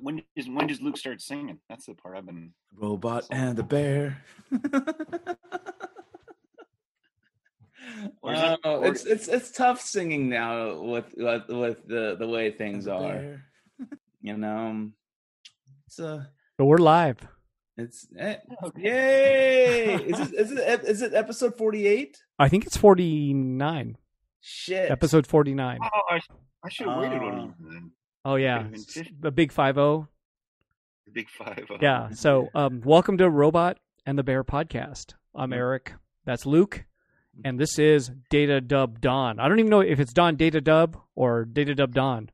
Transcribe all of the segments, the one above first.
when is when does Luke start singing? That's the part I've been. Robot and the bear. Or is it- or- it's it's it's tough singing now with with, with the the way things are. You know, it's uh But we're live. it's eh, Okay. yay! is it is it ep- is it episode forty eight? I think it's 49. Shit! Episode 49. Oh, I, I should have waited on Oh. you then. Oh yeah. could've 50. The big 50. The big five. oh. Yeah. So, um welcome to Robot and the Bear podcast. I'm Eric. That's Luke. And this is Data Dub Don. I don't even know if it's Don Data Dub or Data Dub Don.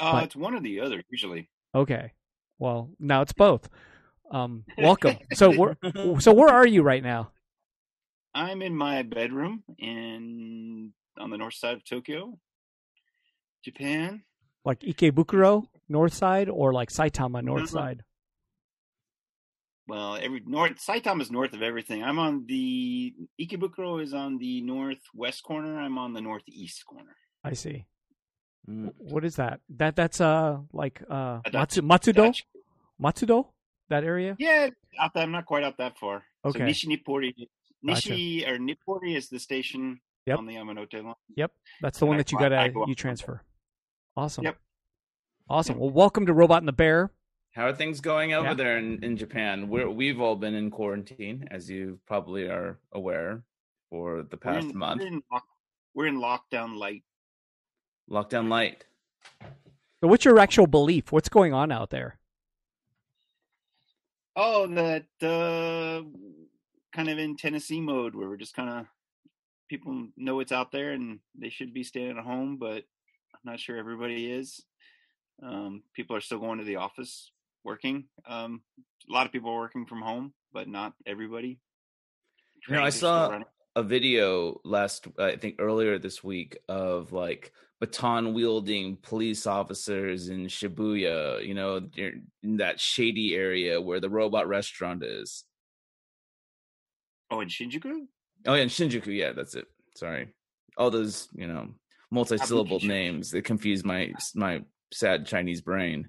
Uh, but- it's one or the other usually. Okay. Well, now it's both. Um welcome. so where so where are you right now? I'm in my bedroom in on the north side of Tokyo, Japan. Like Ikebukuro north side or like Saitama north Mhm. side? Well, every north Saitama is north of everything. I'm on the Ikebukuro is on the northwest corner. I'm on the northeast corner. I see. Mm. What is that? That that's uh like uh Matsu, Matsudo? Matsudo? That area? Yeah, out there. I'm not quite out that far. Okay. So Nishi Nippori, Gotcha. Nishi or Nippori is the station Yep. on the Yamanote line. Yep. That's the And one I that you got to you on transfer. Awesome. Yep. Awesome. Well, welcome to Robot and the Bear. How are things going over Yeah. there in, in Japan? We're we've all been in quarantine, as you probably are aware, for the We're past in, month. We're in, lock, we're in lockdown light. Lockdown light. So what's your actual belief? What's going on out there? Oh, that uh, kind of in Tennessee mode where we're just kind of people know it's out there and they should be staying at home, but I'm not sure everybody is. Um, people are still going to the office working. Um, a lot of people are working from home, but not everybody. You know, I Trains are still saw- a video last I think earlier this week of like baton wielding police officers in Shibuya, you know, in that shady area where the robot restaurant is. Oh, in Shinjuku? Oh yeah, in Shinjuku, yeah, that's it. Sorry. All those, you know, multi-syllable names that confuse my my sad Chinese brain.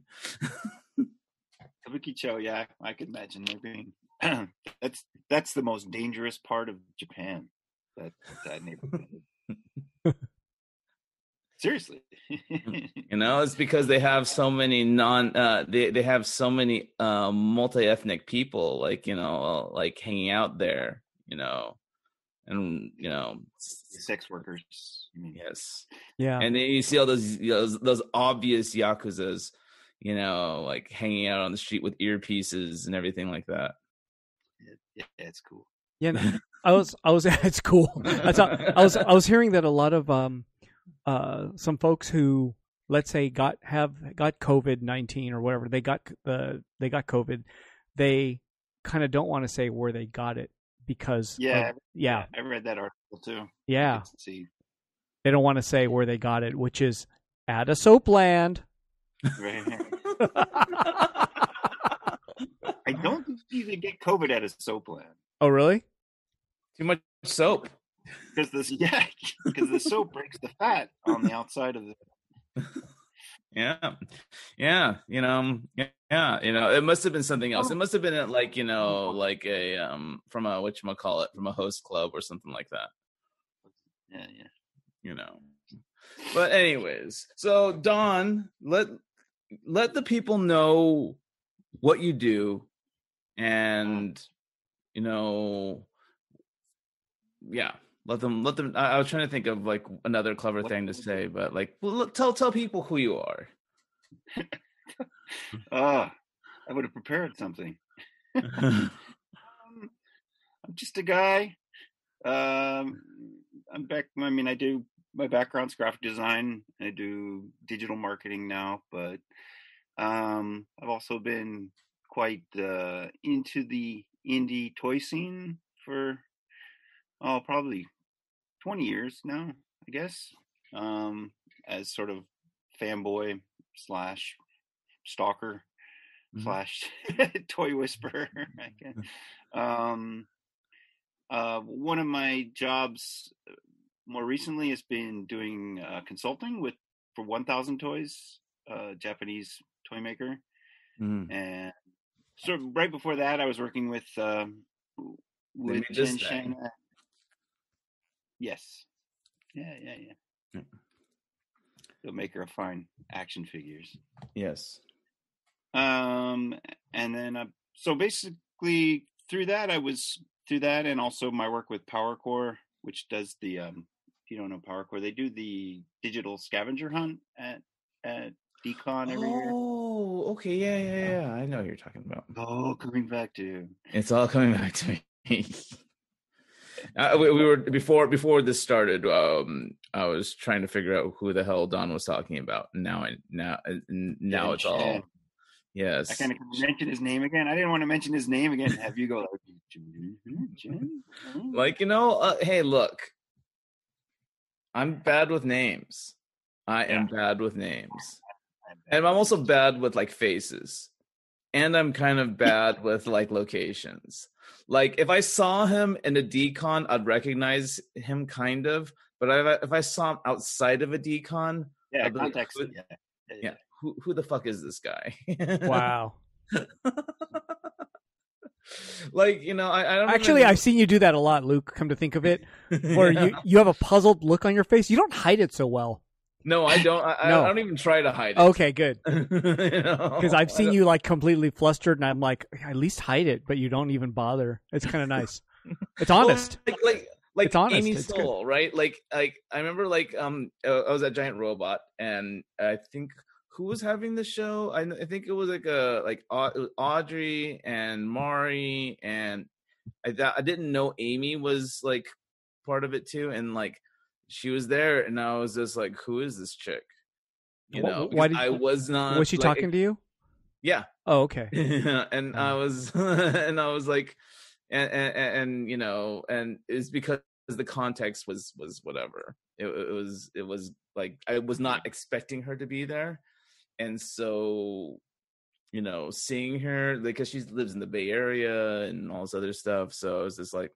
Kabukicho, yeah, I could imagine there being. that's that's the most dangerous part of Japan. That that neighborhood. Seriously. You know, it's because they have so many non uh they they have so many um multi-ethnic people like, you know, like hanging out there, you know. And you know, Sex workers. I mean, yes. Yeah. And then you see all those you know, those, those obvious yakuzas, you know, like hanging out on the street with earpieces and everything like that. yeah, it's cool. Yeah, I was, I was, it's cool. That's how, I was, I was hearing that a lot of um, uh, some folks who, let's say, got have got COVID nineteen or whatever they got the they got COVID, they kind of don't want to say where they got it because of- Yeah. yeah, I read that article too. yeah, Let's see. they don't want to say where they got it, which is at a soap land. Right. I don't think you can get COVID at a soap land oh, really? Too much soap. because this, yeah, because the soap breaks the fat on the outside of the. Yeah, yeah, you know, yeah, you know, it must have been something else. It must have been at like you know, like a um from a what you call it, from a host club or something like that. Yeah, yeah. You know. But anyways, so Don, let let the people know what you do, and you know, yeah, let them let them. I, I was trying to think of like another clever What- thing to say, but like, well, look, tell tell people who you are. Ah, I would have prepared something. Um, I'm just a guy. Um, I'm back. I mean, I do my background's graphic design. I do digital marketing now, but um, I've also been quite uh, into the indie toy scene for oh, probably 20 years now, I guess. Um, as sort of fanboy slash stalker Mhm. slash toy whisperer. Um, uh, one of my jobs uh, more recently has been doing uh, consulting with for 1,000 Toys, uh, Japanese toy maker. Mhm. And so right before that, I was working with um, with Jen. Yes. Yeah, yeah, yeah. Yeah. The maker of fine action figures. Yes. Um, and then uh, so basically through that, I was through that, and also my work with PowerCore, which does the um, if you don't know PowerCore, they do the digital scavenger hunt at at Decon every year. Oh, okay. Yeah, yeah, yeah. I know what you're talking about. Oh, coming back to you. It's all coming back to me. Uh, we, we were before before this started. Um, I was trying to figure out who the hell Don was talking about. Now, I now uh, now it's all yes. I kind of mention his name again. I didn't want to mention his name again. Have you go like. Like you know, uh, hey, look, I'm bad with names. I am bad with names, and I'm also bad with like faces, and I'm kind of bad with like locations. Like if I saw him in a decon, I'd recognize him kind of, but if I, if I saw him outside of a decon, yeah, I'll be like, context. who- Yeah, yeah, yeah, who who the fuck is this guy? Wow. like you know, I, I don't Actually, I've seen you do that a lot, Luke. Come to think of it, where you you have a puzzled look on your face. You don't hide it so well. No, I don't. I, No. I don't even try to hide it. Okay, good. Because Because I've seen you like completely flustered, and I'm like, at least hide it, but you don't even bother. It's kind of nice. It's honest. like like like It's honest. Amy It's good. Soul, right? Like like I remember like um I was at Giant Robot and I think who was having the show? I, I think it was like a like Au- it was Audrey and Mari and I I didn't know Amy was like part of it too and like she was there and I was just like who is this chick? You know, why did- I was not Was she like, talking to you? Yeah, Oh, okay. and I oh. was and I was like and, and and you know and it's because the context was was whatever it, it was it was like I was not expecting her to be there and so you know seeing her because she lives in the Bay Area and all this other stuff so I was just like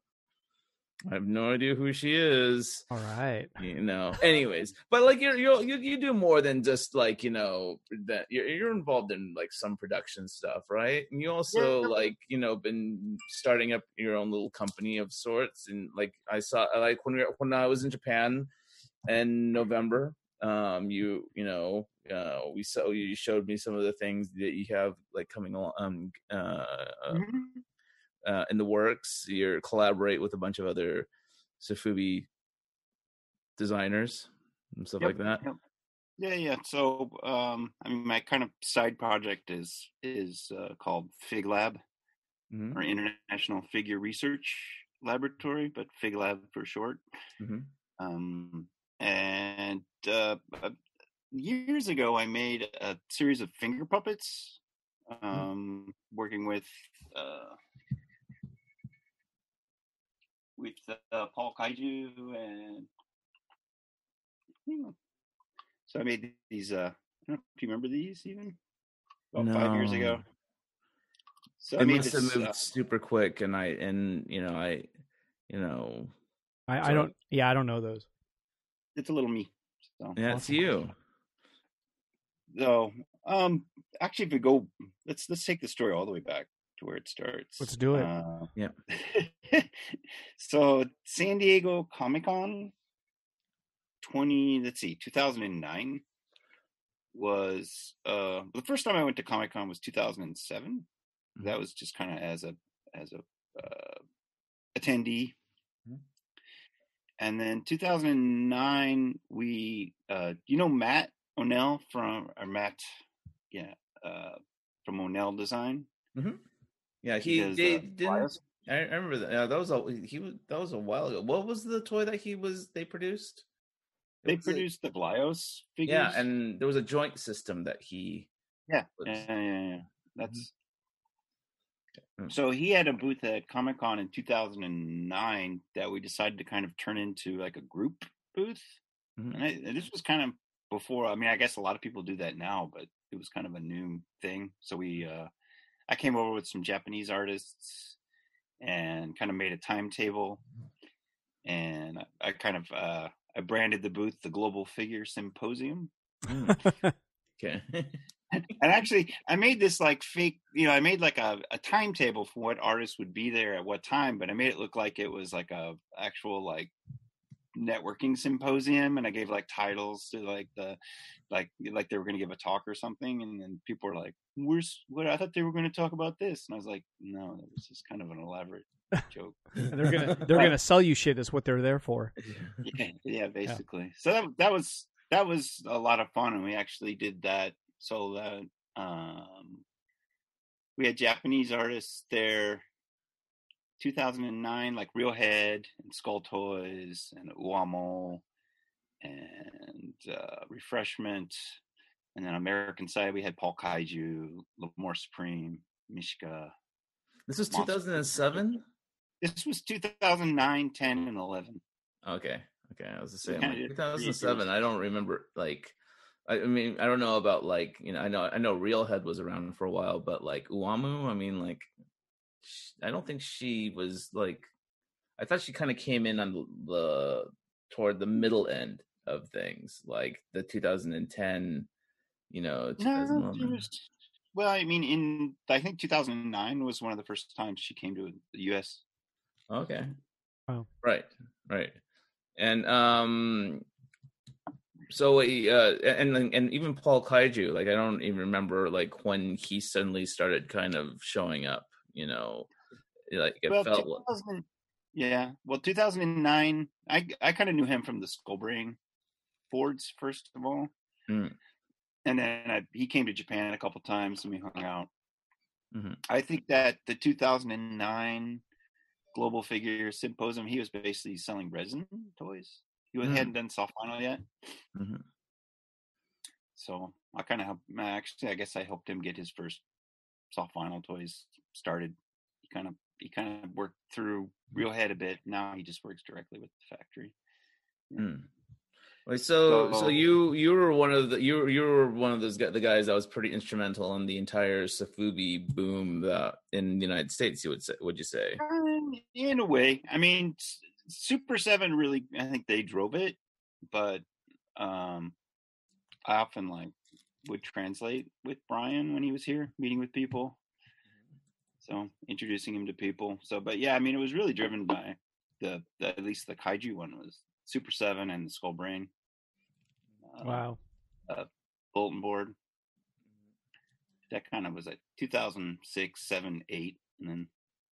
I have no idea who she is All right. you know anyways but like you're, you're you you do more than just like you know that you're, you're involved in like some production stuff right and you also Yeah. like you know been starting up your own little company of sorts and like i saw like when we were, when i was in japan in november um you you know uh we saw you showed me some of the things that you have like coming along um uh, uh Mhm. Uh, in the works. You collaborate with a bunch of other Sofubi designers and stuff Yep, like that. yep. Yeah, yeah. So, um, I mean, my kind of side project is is uh, called Fig Lab Mhm, or International Figure Research Laboratory, but Fig Lab for short. mhm. Um, and uh, uh, years ago, I made a series of finger puppets, um, working with uh, with uh, Paul Kaiju and. So I made these. Uh, don't know if you remember these even about five years ago. No. So I It made must this. have moved uh, super quick, and I and you know I, you know, I, I don't. Yeah, I don't know those. it's a little me. So. yeah, it's Awesome. you. So, um, actually, if we go, let's let's take the story all the way back to where it starts. Let's do it. Uh, Yeah. so, San Diego Comic Con, twenty. Let's see, two thousand and nine was uh the first time I went to Comic Con was two thousand and seven. That was just kind of as a as a uh, attendee. Mhm. And then 2009, we, uh, you know, Matt O'Neill from, or Matt, yeah, uh, from O'Neill Design. Yeah, he, they uh, didn't. flyers. I remember that. Yeah, that was a he was that was a while ago. What was the toy that he was they produced? It They was a- produced the Blyos figures. yeah, and there was a joint system that he yeah, yeah, yeah, yeah. That's Mm. so he had a booth at Comic Con in 2009 that we decided to kind of turn into like a group booth. Mhm. And, I, and this was kind of before. I mean, I guess a lot of people do that now, but it was kind of a new thing. So we, uh, I came over with some Japanese artists and kind of made a timetable. And I, I kind of uh, I branded the booth the Global Figure Symposium. Mm, okay. and actually, I made this like fake. You know, I made like a, a timetable for what artists would be there at what time, but I made it look like it was like a actual like networking symposium and I gave like titles to like the like like they were going to give a talk or something and then people were like where's what I thought they were going to talk about this and I was like no that was just kind of an elaborate joke. They're gonna they're gonna sell you shit is what they're there for. Yeah, yeah basically. Yeah. so that, that was that was a lot of fun and we actually did that so that um we had Japanese artists there 2009, like Real Head and Skull Toys and Uamou and uh, Refreshment. And then American side, we had Paul Kaiju, More Supreme, Mishka. This was 2007? This was 2009, 10, and 11. Okay. Okay. I was just saying, like, 2007. I don't remember, like, I mean, I don't know about like you know, I know I know Real Head was around for a while, but like Uamou, I mean, like I don't think she was like. I thought she kind of came in on the toward the middle end of things, like the 2010. You know, no, was, well, I mean, in I think 2009 was one of the first times she came to the U.S. Okay. Oh. Right. Right. And um, so uh, and and even Paul Kaiju, like I don't even remember like when he suddenly started kind of showing up. You know, like it well, felt. yeah, well, 2009. I I kind of knew him from the Skullbrain boards first of all, mm. and then I, he came to Japan a couple times and we hung out. Mm-hmm. I think that the 2009 Global Figure Symposium, he was basically selling resin toys. He mm. hadn't done soft vinyl yet. Mm-hmm. So I kind of helped. Actually, I guess I helped him get his first soft vinyl toys started. He kind of he kind of worked through Real Head a bit. Now he just works directly with the factory. Mm. So so, so you you were one of the you you were one of those the guys that was pretty instrumental in the entire Sofubi boom in the United States. You would say, would you say? Um, in a way, I mean, Super Seven really, I think they drove it, but um, I often like would translate with Brian when he was here meeting with people. So introducing him to people. So, but yeah, I mean, it was really driven by the, the at least the kaiju one was Super Seven and the Skull Brain. Uh, wow. Uh, bulletin board. That kind of was like 2006, 7, 8, and then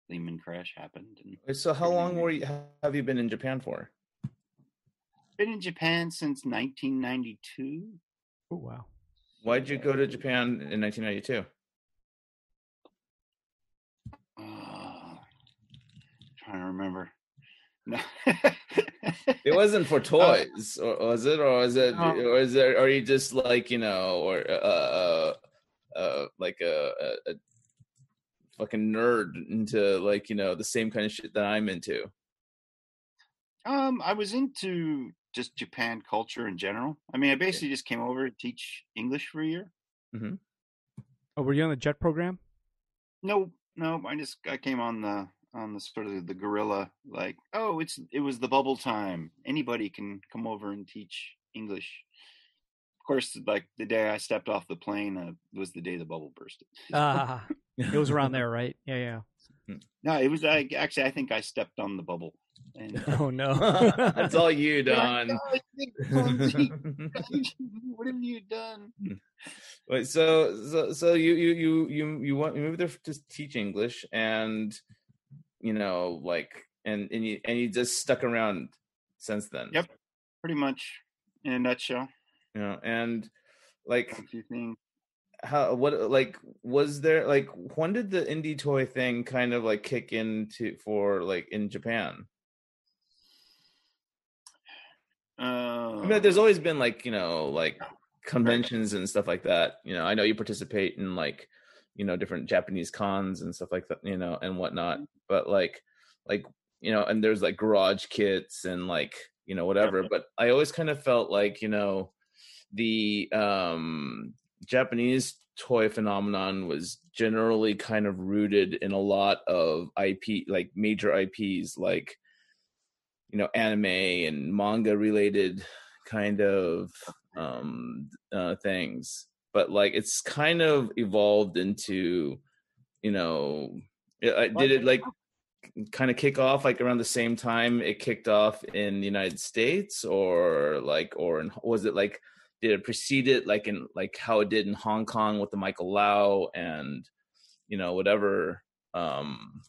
Lehman crash happened. And so, how long were you? Have you been in Japan for? Been in Japan since 1992. Oh wow! Why'd you go to Japan in 1992? trying to remember. No. it wasn't for toys, or was it, or was it, or is it, are you just like you know, or uh, uh, uh like a, a, a fucking nerd into like you know the same kind of shit that I'm into? Um, I was into just Japan culture in general. I mean, I basically just came over to teach English for a year. Mm-hmm. Oh, were you on the JET program? No, no. I just I came on the on the sort of the guerrilla like oh it's it was the bubble time anybody can come over and teach english of course like the day i stepped off the plane uh, was the day the bubble bursted ah uh, it was around there right yeah yeah no it was like actually i think i stepped on the bubble and, uh, oh no that's all you don what have you done hmm. Wait, so so so you you you you you want you moved there to teach english and you know, like and and you and you just stuck around since then. Yep, pretty much in a nutshell. You know, and like how what like was there like when did the indie toy thing kind of like kick into for like in Japan? Uh, I mean, there's always been like you know like conventions and stuff like that. You know, I know you participate in like you know different Japanese cons and stuff like that. You know, and whatnot. Mm-hmm but like like you know and there's like garage kits and like you know whatever but i always kind of felt like you know the um japanese toy phenomenon was generally kind of rooted in a lot of ip like major ips like you know anime and manga related kind of um uh things. But like it's kind of evolved into, you know, I- did it like kind of kick off like around the same time it kicked off in the United States, or like, or in, was it like did it precede it like in like how it did in Hong Kong with the Michael Lau and you know whatever um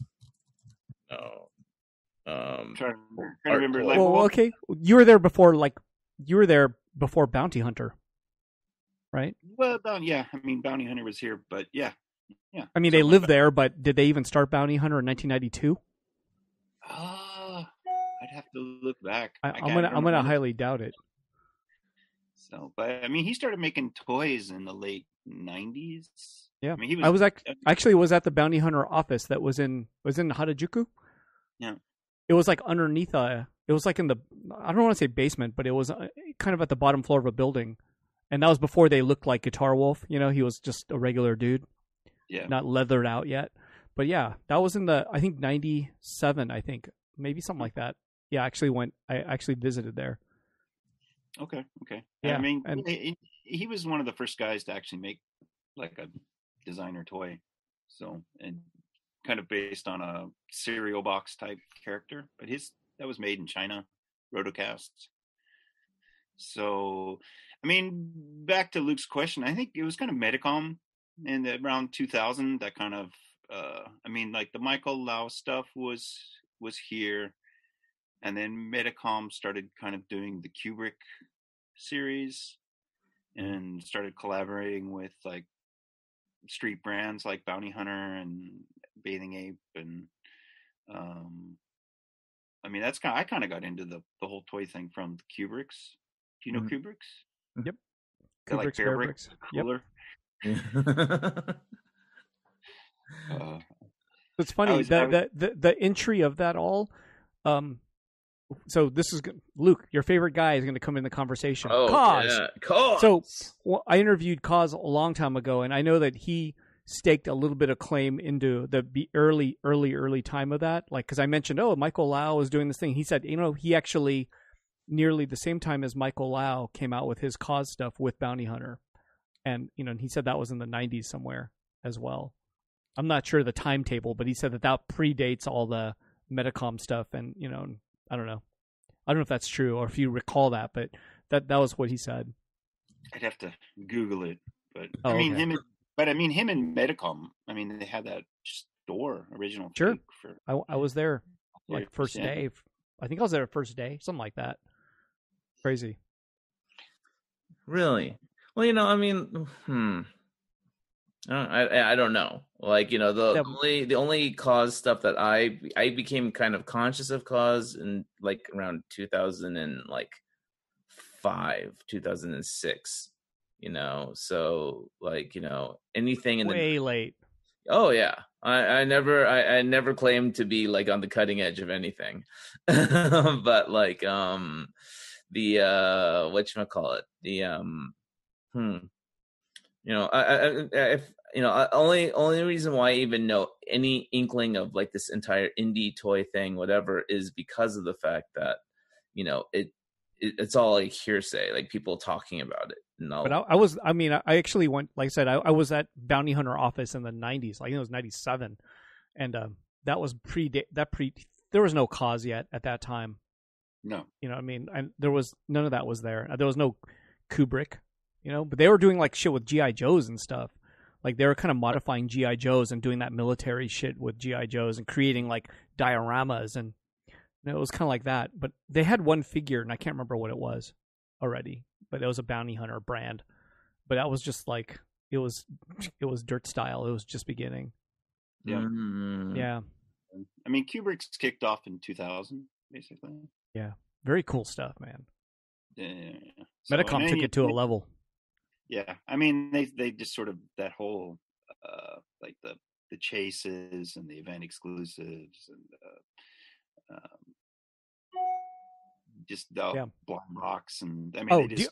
oh um I'm trying to remember. Trying to remember like, well, what- okay, you were there before, like you were there before Bounty Hunter, right? well, Bounty, yeah. I mean, Bounty Hunter was here, but yeah, yeah. I mean, they something lived there, but did they even start Bounty Hunter in 1992? that. Ah, I'd have to look back. I, I I'm gonna I'm gonna highly doubt it. So, but I mean, he started making toys in the late '90s. Yeah. I mean, he was. I was ac- uh, actually was at the Bounty Hunter office that was in was in Harajuku. Yeah. It was like underneath a. It was like in the. I don't want to say basement, but it was uh, kind of at the bottom floor of a building, and that was before they looked like Guitar Wolf. You know, he was just a regular dude, yeah. not leathered out yet. But yeah, that was in the I think '97. I think maybe something like that. Yeah, I actually went. I actually visited there. Okay. Okay. Yeah, I mean, and- he, he was one of the first guys to actually make like a designer toy. So, and kind of based on a cereal box type character, but his that was made in China, Rotocast. So, I mean, back to Luke's question, I think it was kind of Medicom in the, around 2000 that kind of uh I mean, like the Michael Lau stuff was was here and then Medicom started kind of doing the Kubrick series and started collaborating with like street brands like Bounty Hunter and Bathing Ape and um I mean that's kind of, I kind of got into the the whole toy thing from the Kubricks. Do you know Mhm. Kubricks? Yep. They're like Kubrick's Bear Bear Bricks, Bricks. Yep. cooler. Uh, It's funny was- the, was- the the the entry of that all. Um, so this is Luke, your favorite guy is going to come in the conversation. oh KAWS. yeah KAWS So well, I interviewed KAWS a long time ago, and I know that he staked a little bit of claim into the early, early, early time of that. Like, because I mentioned, oh, Michael Lau is doing this thing. He said, you know, he actually nearly the same time as Michael Lau came out with his KAWS stuff with Bounty Hunter, and you know, and he said that was in the '90s somewhere as well. I'm not sure the timetable, but he said that that predates all the Medicom stuff, and you know, I don't know. I don't know if that's true or if you recall that, but that that was what he said. I'd have to Google it, but Oh, I mean okay. him. And, but I mean him and Medicom. I mean they had that store original. Sure. For I, I was there like first yeah. day. I think I was there first day, something like that. Crazy. Really? Well, you know, I mean, hmm. I don't, I, I don't know. Like, you know, the Yeah. only the only KAWS stuff that I I became kind of conscious of KAWS in like around 2000 and like 5, 2006, you know. So, like, you know, anything in the Way late. Oh yeah. I, I never I, I never claimed to be like on the cutting edge of anything. but like um the uh what you call it? The um hmm you know, I, I I- if you know, only only reason why I even know any inkling of like this entire indie toy thing, whatever, is because of the fact that you know it, it it's all like hearsay, like people talking about it. No, But I, I was, I mean, I I actually went, like I said, I, I was at Bounty Hunter office in the 90s. Like, I think it was 97. And um, that was pre, that pre, there was no KAWS yet at that time. no. You know what I mean? And there was, none of that was there. There was no Kubrick, you know, but they were doing like shit with G.I. Joes and stuff. Like they were kind of modifying GI Joes and doing that military shit with GI Joes and creating like dioramas and you know, it was kind of like that. But they had one figure and I can't remember what it was already, but it was a bounty hunter brand. But that was just like it was it was dirt style. It was just beginning. Yeah. Mm. Yeah, I mean, Kubrick's kicked off in 2000, basically. Yeah. Very cool stuff, man. Yeah. So, Medicom took then it to a level. Yeah, I mean, they they just sort of that whole uh like the the chases and the event exclusives and uh, um, just the Yeah. blind box and I mean, Oh, just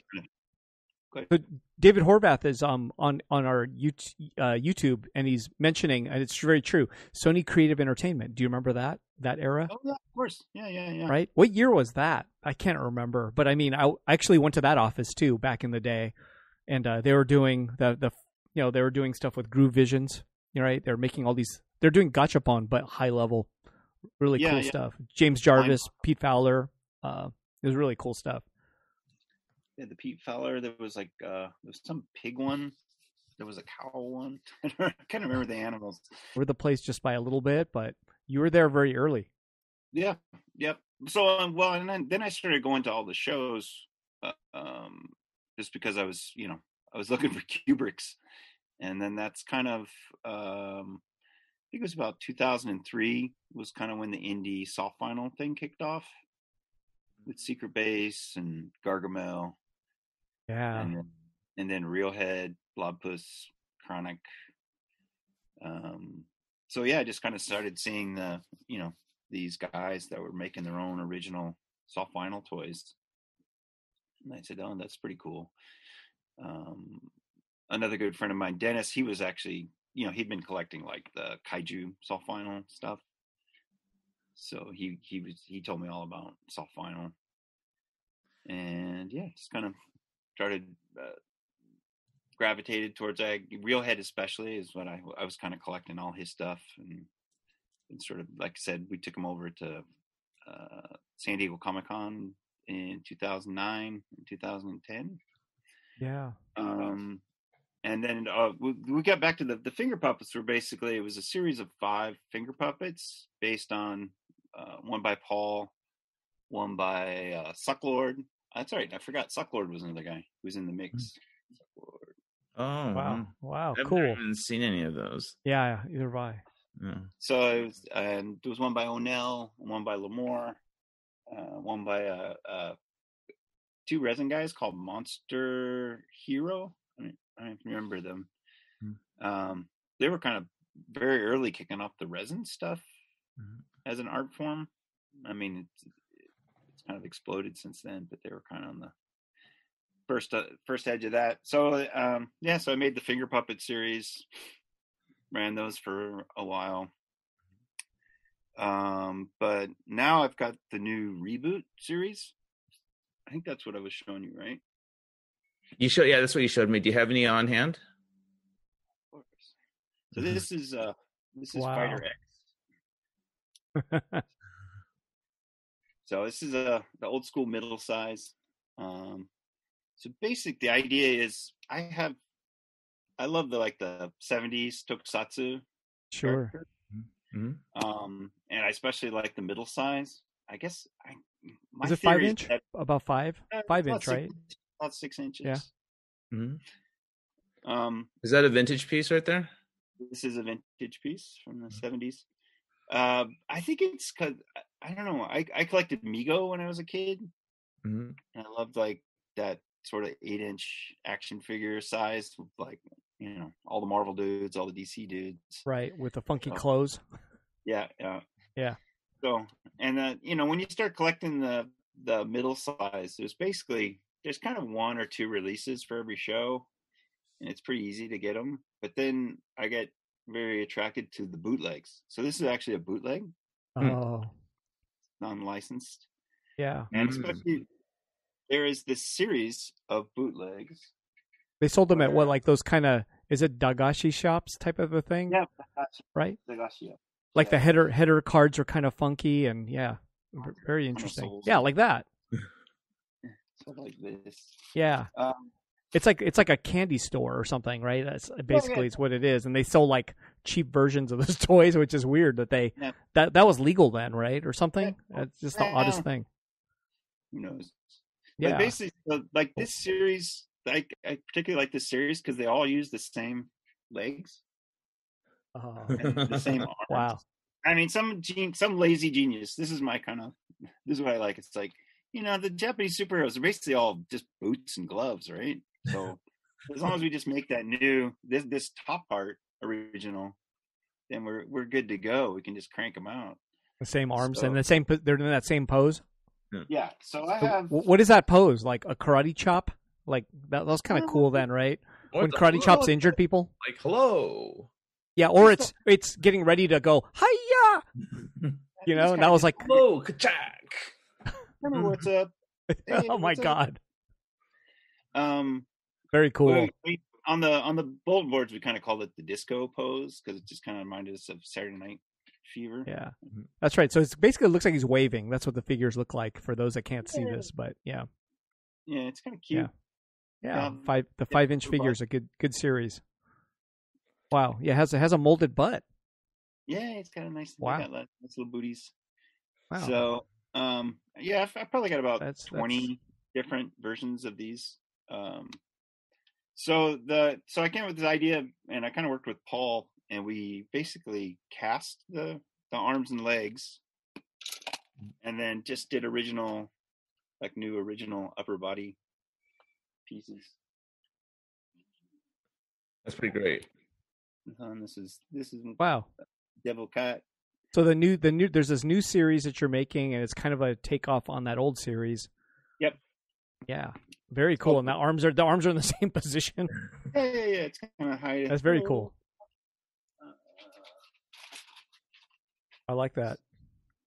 But David Horvath is um on on our YouTube, uh, YouTube and he's mentioning and it's very true. Sony Creative Entertainment. Do you remember that that era? oh yeah, of course, yeah, yeah, yeah. Right? What year was that? I can't remember, but I mean, I I actually went to that office too back in the day, and uh, they were doing the the you know they were doing stuff with Groovisions. You know, right? They're making all these. They're doing gachapon, but high level, really Yeah, cool yeah. stuff. James Jarvis, Pete Fowler. Uh, it was really cool stuff. Yeah, the Pete Fowler. There was like uh there was some pig one. There was a cow one. I can't remember the animals. We're the place just by a little bit, but you were there very early. Yeah, yep. So um, well, and then then I started going to all the shows, uh, um, just because I was, you know, I was looking for Kubricks, and then that's kind of, um, think it was about 2003 was kind of when the indie soft vinyl thing kicked off with Secret Base and Gargamel, Yeah. and then, and then Realhead, Blobpuss, Chronic. Um, so yeah, I just kind of started seeing the, you know, these guys that were making their own original soft vinyl toys. And I said, "Oh, that's pretty cool." Um, another good friend of mine, Dennis, he was actually, you know, he'd been collecting like the kaiju soft vinyl stuff. So he he was he told me all about soft vinyl, and yeah, just kind of started uh, gravitated towards uh, Realhead, especially is what I I was kind of collecting all his stuff and and sort of like I said, we took him over to uh, San Diego Comic Con in 2009 and 2010. Yeah. Um, and then uh, we, we got back to the the finger puppets. Were basically it was a series of five finger puppets based on uh, one by Paul, one by uh, Sucklord. That's right, I forgot Sucklord was another guy who was in the mix. Sucklord. Oh, Wow. Wow. Cool. I've cool. never even seen any of those. Yeah. Either have I. No. So it was, and there was one by O'Neill, one by Lamour, uh, one by uh, uh, two resin guys called Monster Hero. I, mean, I don't remember them. Hmm. Um, they were kind of very early kicking off the resin stuff Mhm. as an art form. I mean, it's, it's kind of exploded since then, but they were kind of on the first uh, first edge of that. So um, yeah, so I made the finger puppet series, ran those for a while. Um, but now I've got the new reboot series. I think that's what I was showing you, right? You show, yeah, that's what you showed me. Do you have any on hand? Of course. So this is uh this is Wow. Fighter X. So this is a the old school middle size. Um, so basic, the idea is I have, I love the like the '70s tokusatsu. sure. character. Mhm. Um, and I especially like the middle size. I guess I. My Is it five inch? that- About five? uh, Five inch, right? About six inches. Yeah. Mhm. Um, Is that a vintage piece right there? this is a vintage piece from the '70s. Uh, I think it's because I don't know. I I collected Mego when I was a kid. Mhm. And I loved like that sort of eight inch action figure size, with, like you know all the Marvel dudes, all the DC dudes. Right. With the funky Oh. clothes. Yeah, yeah, Yeah. So and uh, you know when you start collecting the the middle size, there's basically there's kind of one or two releases for every show, and it's pretty easy to get them. But then I get very attracted to the bootlegs. So this is actually a bootleg, Hmm. Oh. non-licensed. Yeah. and Mm. especially there is this series of bootlegs. They sold them at what, like those kind of, is it Dagashi shops type of a thing? Yeah, that's Right? Dagashi. Like the header header cards are kind of funky and yeah, very interesting. Yeah, like that. Like this. Yeah. Um, It's like it's like a candy store or something, right? That's basically it's what it is, and they sell like cheap versions of those toys, which is weird that they Yeah. that that was legal then, right, or something. Yeah. It's just the oddest thing. who knows? Yeah, But basically, like this series, I, I particularly like this series because they all use the same legs Oh, the same arms. wow. I mean, some gen- some lazy genius. This is my kind of. This is what I like. It's like you know the Japanese superheroes are basically all just boots and gloves, right? So as long as we just make that new this this top part original, then we're we're good to go. We can just crank them out. The same arms So- and the same. They're in that same pose. Yeah. So I have. wh- what is that pose? Like a karate chop? Like that, that was kind of uh, cool then, right? When the- karate chops oh, injured people. Like, hello. Yeah, or it's it's getting ready to go hiya. You know, and that was like, hello, kachak. Remember what's up? Hey, oh my up? god. Um, Very cool. We- on the on the bulletin boards, we kind of called it the disco pose because it just kind of reminded us of Saturday Night Fever. Yeah, Mhm. that's right. So it's basically it looks like he's waving. That's what the figures look like for those that can't see Yeah. this. But yeah, Yeah, it's kind of cute. yeah, Um, five the yeah, five inch figures a good good series. Wow, yeah, it has it has a molded butt. Yeah, it's got a nice, Wow. nice little booties. Wow, So, um, yeah, I've, I've probably got about That's- that's- 20 different versions of these. Um, so the so I came up with this idea, and I kind of worked with Paul, and we basically cast the the arms and legs, and then just did original, like new original upper body pieces. That's pretty great. And this is this is wow. Devil Cat. So the new the new there's this new series that you're making, and it's kind of a takeoff on that old series. Yep. Yeah, very cool. And the arms are the arms are in the same position. Yeah, yeah, yeah. It's kind of high. That's very cool. I like that.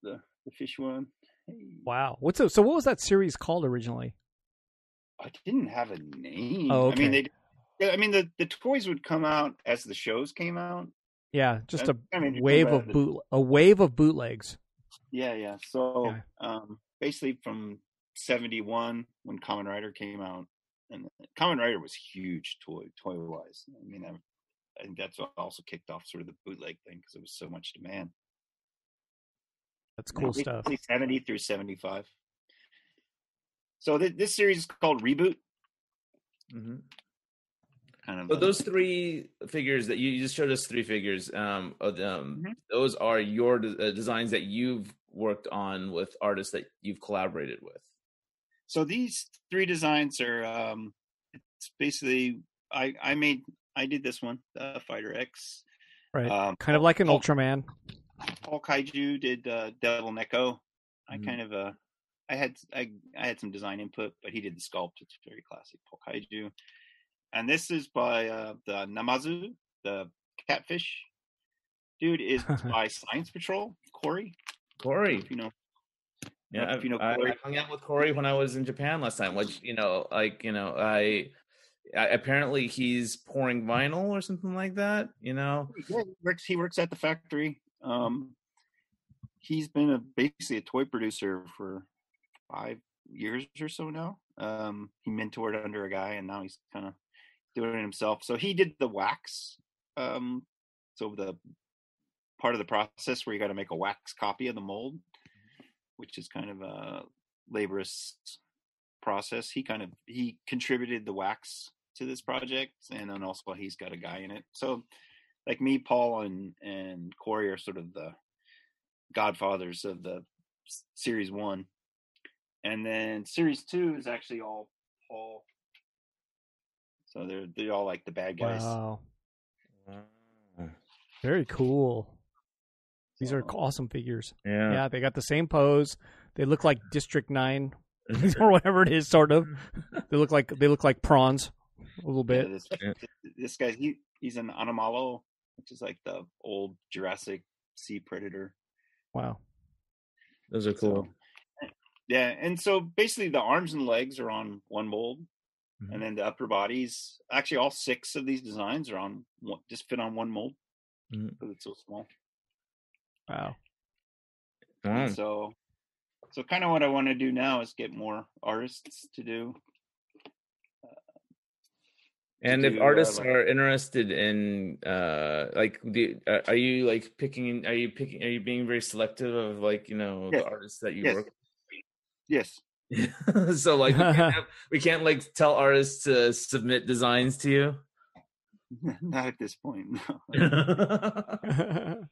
the the fish one. Wow. What's a, so? What was that series called originally? I didn't have a name. Oh, I mean, okay. they. I mean, the the toys would come out as the shows came out. Yeah, just a That's wave of boot a wave of bootlegs. Yeah, yeah. So, Yeah. um, basically from '71 when Kamen Rider came out, and Kamen Rider was huge toy toy wise. I mean, I, I think that's what also kicked off sort of the bootleg thing because there was so much demand. That's cool stuff. 70 through 75. So th- this series is called Reboot. hmm Kind of. So uh, those three figures that you, you just showed us three figures. Um, of them, Mhm. those are your de- uh, designs that you've worked on with artists that you've collaborated with. so these three designs are um it's basically i i made i did this one the fighter x Right. um kind of like an Paul, Ultraman. paul kaiju did uh devil neko i Mhm. kind of uh i had i i had some design input but he did the sculpt it's very classic paul kaiju and this is by uh the namazu the catfish dude is by science patrol corey Corey, if you know yeah, if you know I, I hung out with Corey when I was in Japan last time. Which you know, like you know, I, I apparently he's pouring vinyl or something like that. You know, yeah, he works. He works at the factory. Um, he's been a basically a toy producer for five years or so now. Um, he mentored under a guy, and now he's kind of doing it himself. So he did the wax. Um, so the part of the process where you got to make a wax copy of the mold, which is kind of a laborious process. He kind of he contributed the wax to this project, and then also he's got a guy in it. So like me, Paul, and and Corey are sort of the godfathers of the series one, and then series two is actually all Paul. So they're they're all like the bad guys. Wow. Mm. Very cool. These are awesome figures. yeah, Yeah, they got the same pose. They look like District Nine or whatever it is, sort of. They look like they look like prawns a little Yeah, bit. this, Yeah. this guy, he he's an Anomalo, which is like the old Jurassic sea predator. Wow. those are cool. So, yeah, and so basically the arms and legs are on one mold, Mhm. and then the upper bodies. Actually, all six of these designs are on one, just fit on one mold because it's so small. Wow. So, so kind of what I want to do now is get more artists to do. And if do, uh, artists like- are interested in, uh, like, do, uh, are you like picking? Are you picking? Are you being very selective of like you know Yes. the artists that you Yes. work? With? Yes. With? so like we can't, have, we can't like tell artists to submit designs to you. Not at this point. No.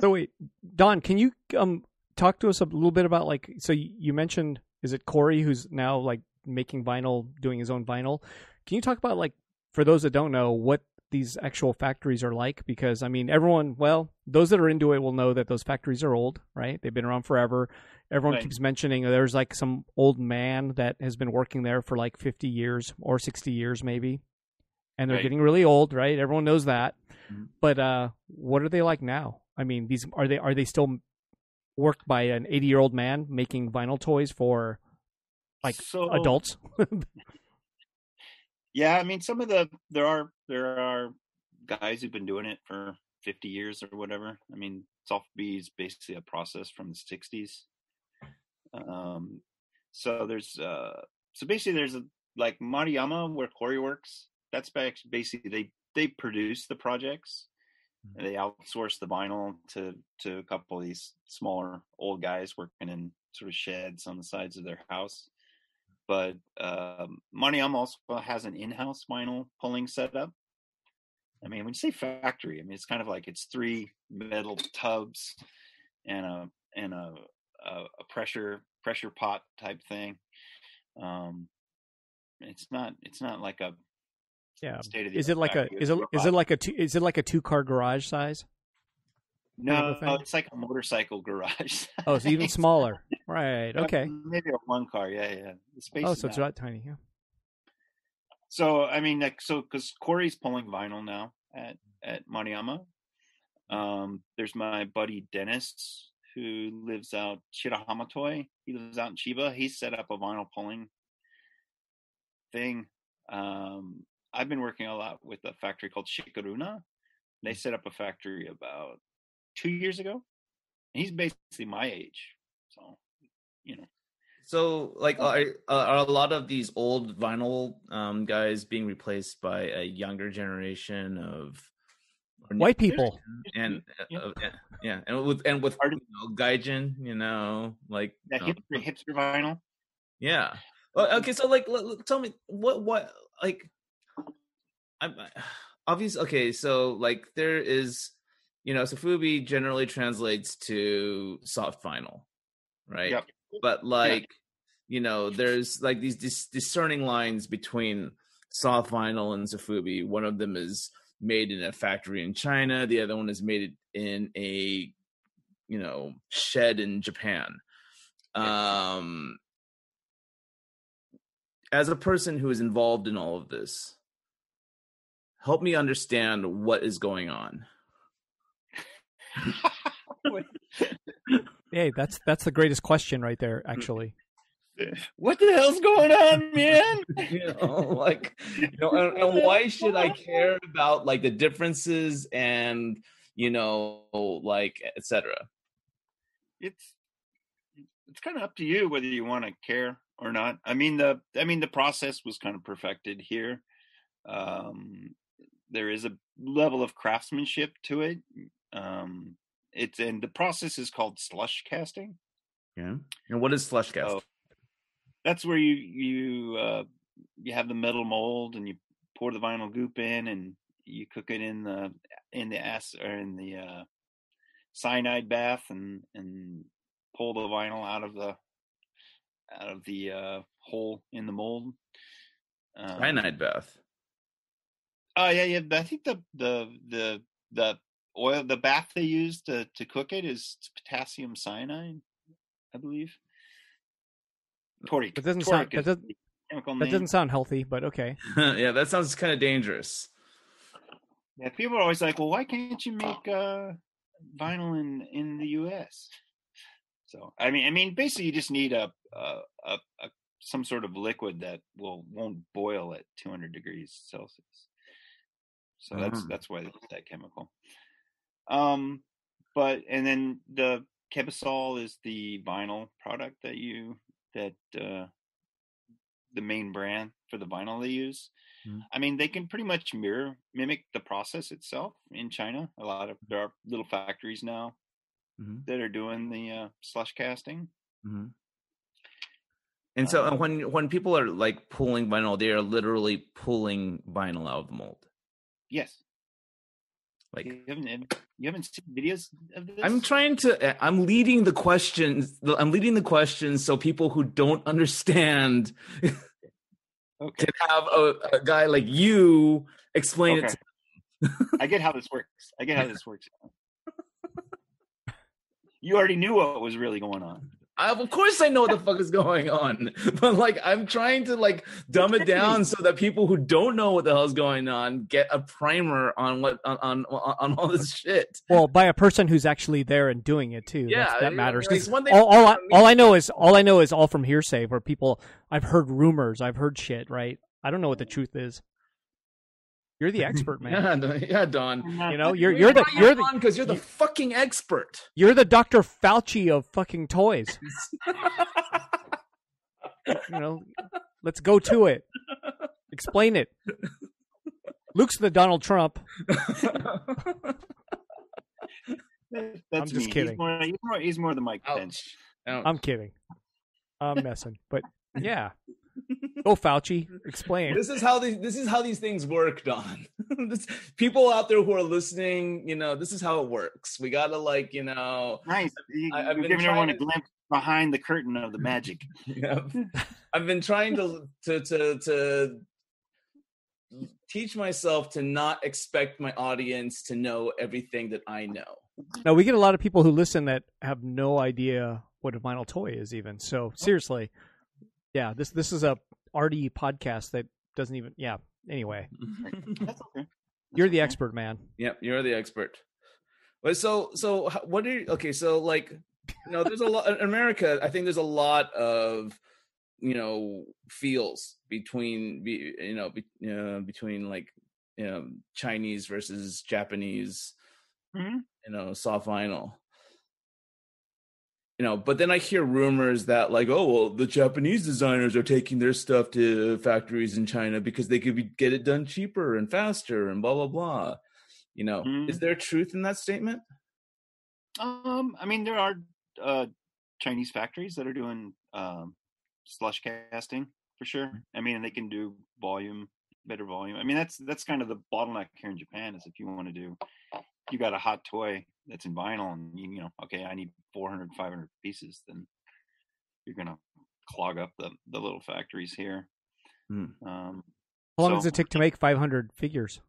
so wait, Don, can you um talk to us a little bit about like so you you mentioned is it Corey who's now like making vinyl, doing his own vinyl? Can you talk about like for those that don't know what these actual factories are like? Because I mean, everyone, well, those that are into it will know that those factories are old, right? They've been around forever. Everyone Right. keeps mentioning there's like some old man that has been working there for like 50 years or 60 years maybe. And they're Right. getting really old, right? Everyone knows that. Mhm. But uh what are they like now? I mean, these are they are they still worked by an 80 year old man making vinyl toys for like so, adults? Yeah, I mean, some of the there are there are guys who've been doing it for 50 years or whatever. I mean, sofubi is basically a process from the 60s. Um, so there's uh, so basically there's a like Maruyama where Corey works. That's basically they they produce the projects. And they outsource the vinyl to to a couple of these smaller old guys working in sort of sheds on the sides of their house. But um, Maruyama also has an in-house vinyl pulling setup. I mean, when you say factory, I mean it's kind of like it's three metal tubs and a and a a, a pressure pressure pot type thing. Um, it's not it's not like a Yeah. state of Is it like a is it is it like a two is it like a two car garage size? no, it's like a motorcycle garage. Oh, it's even smaller. Right. Okay. maybe a one car. Yeah, yeah. The space. Oh, so it's not- tiny. Yeah. So I mean, like, so because Corey's pulling vinyl now at at Maruyama. Um, there's my buddy Dennis who lives out Shirahamatoi. He lives out in Chiba. He set up a vinyl pulling thing. Um, I've been working a lot with a factory called Shikaruna. They set up a factory about two years ago. And he's basically my age, so you know. So, like, Oh. are, are a lot of these old vinyl um, guys being replaced by a younger generation of White new- people. and Yeah. uh, yeah, yeah, and with and with Arti- you know, gaijin, you know, like That um, hipster, hipster vinyl. yeah. Well, okay, so like, l- l- tell me what what like, I'm obvious okay. So like, there is, you know, Sofubi generally translates to soft vinyl, right? Yep. But like, you know, there's like these dis- discerning lines between soft vinyl and Sofubi. One of them is made in a factory in China. The other one is made in a, you know, shed in Japan. Um, as a person who is involved in all of this, help me understand what is going on. Hey, that's that's the greatest question right there. Actually, what the hell's going on, man? you know, like, you know, and, and why should I care about like the differences and you know, like, etc. it's it's kind of up to you whether you want to care or not. I mean the I mean the process was kind of perfected here. Um, there is a level of craftsmanship to it. Um, it's and the process is called slush casting. Yeah. And what is slush cast? That's where you you uh, you have the metal mold and you pour the vinyl goop in and you cook it in the in the ass or in the uh, cyanide bath and and pull the vinyl out of the out of the uh, hole in the mold. Um, Cyanide bath. Oh yeah, yeah. I think the the the the oil the bath they use to to cook it is potassium cyanide, I believe. Toric. That doesn't sound- toric that is doesn't- that name. doesn't sound healthy, but okay. yeah, that sounds kind of dangerous. Yeah, people are always like, "Well, why can't you make uh, vinyl in in the U.S.?" So, I mean, I mean, basically, you just need a a, a, a some sort of liquid that will won't boil at 200 degrees Celsius. So that's Ah. that's why it's that chemical. Um, but and then the Kebisol is the vinyl product that you that uh, the main brand for the vinyl they use. Mhm. I mean, they can pretty much mirror mimic the process itself in China. A lot of there are little factories now hmm that are doing the uh, slush casting. hmm And so uh, Um, when when people are like pulling vinyl, they are literally pulling vinyl out of the mold. Yes, Like you haven't you haven't seen videos of this. I'm trying to uh, I'm leading the questions I'm leading the questions so people who don't understand Okay, can have a, a guy like you explain it okay. to I get how this works. I get how this works. You already knew what was really going on. I, of course I know what the fuck is going on. But like I'm trying to like dumb it down so that people who don't know what the hell's going on get a primer on what on on, on all this shit. Well, by a person who's actually there and doing it too. Yeah, That's- that matters. like, all, all, I, all I know is all I know is all from hearsay, where people I've heard rumors, I've heard shit, right? I don't know what the truth is. You're the expert, man. Yeah, Don- yeah, Don. You know, you're you're the you're the because you're the fucking expert. you're the Dr. Fauci of fucking toys. You know, let's go to it. Explain it. Luke's the Donald Trump. That- I'm That's just me. kidding. He's more, he's more, he's more the Mike Ouch. Pence. Ouch. I'm kidding. I'm messing, but yeah. Go oh, Fauci. Explain. This is how these this is how these things work, Don. this, people out there who are listening, you know, this is how it works. We gotta like, you know, Nice. You, I- I've been giving everyone a glimpse behind the curtain of the magic. yeah. I've been trying to to to to teach myself to not expect my audience to know everything that I know. Now we get a lot of people who listen that have no idea what a vinyl toy is even. So seriously. Yeah, this this is a RD podcast that doesn't even yeah. Anyway, That's okay. That's you're the expert, man. Yep, you're the expert. But so so what are you okay, so like you know there's a lot in America, I think there's a lot of you know feels between be, you know be, uh, between like you know Chinese versus Japanese Mhm. you know soft vinyl you know but then i hear rumors that like oh well the japanese designers are taking their stuff to factories in china because they could be, get it done cheaper and faster and blah blah blah you know Mhm. is there truth in that statement Um, I mean, there are uh, Chinese factories that are doing um, slush casting for sure. I mean, they can do volume, better volume. I mean, that's that's kind of the bottleneck here in Japan is if you want to do, you got a hot toy that's in vinyl, and you, you know, okay, I need 400, 500 pieces, then you're gonna clog up the the little factories here. Hmm. Um, How long So- does it take to make 500 figures?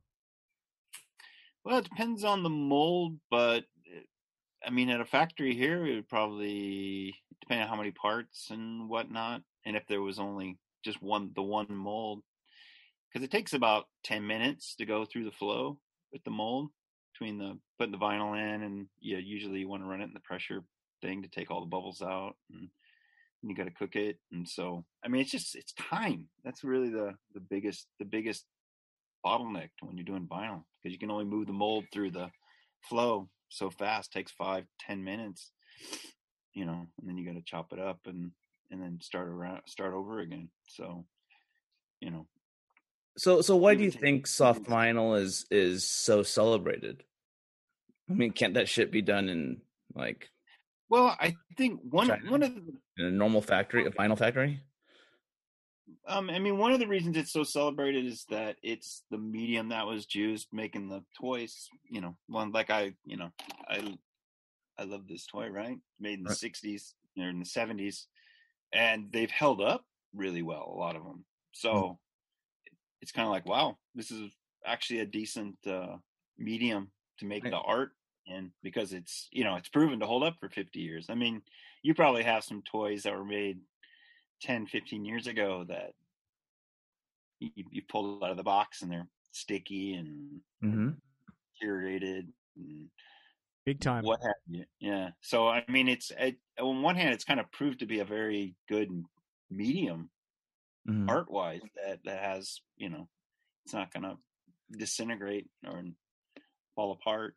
Well, it depends on the mold, but uh, I mean, at a factory here, it would probably depend on how many parts and whatnot, and if there was only just one, the one mold, because it takes about ten minutes to go through the flow with the mold between the putting the vinyl in, and yeah, usually you want to run it in the pressure thing to take all the bubbles out, and, and you got to cook it, and so I mean, it's just it's time. That's really the the biggest the biggest bottleneck when you're doing vinyl because you can only move the mold through the flow so fast takes five ten minutes you know and then you got to chop it up and and then start around start over again so you know so so why do you think soft vinyl is is so celebrated i mean can't that shit be done in like well i think one China? one of the in a normal factory a vinyl factory Um, I mean, one of the reasons it's so celebrated is that it's the medium that was used making the toys. You know, one like I, you know, I, I love this toy, right? Made in the Right. '60s or in the '70s, and they've held up really well. A lot of them. So it's kind of like, wow, this is actually a decent uh, medium to make Right. the art and because it's you know it's proven to hold up for 50 years. I mean, you probably have some toys that were made 10 15 years ago that you, you pulled out of the box and they're sticky and mm-hmm. deteriorated and Big time. what have you yeah so i mean it's it, on one hand it's kind of proved to be a very good medium Mm-hmm. art wise that that has you know it's not gonna disintegrate or fall apart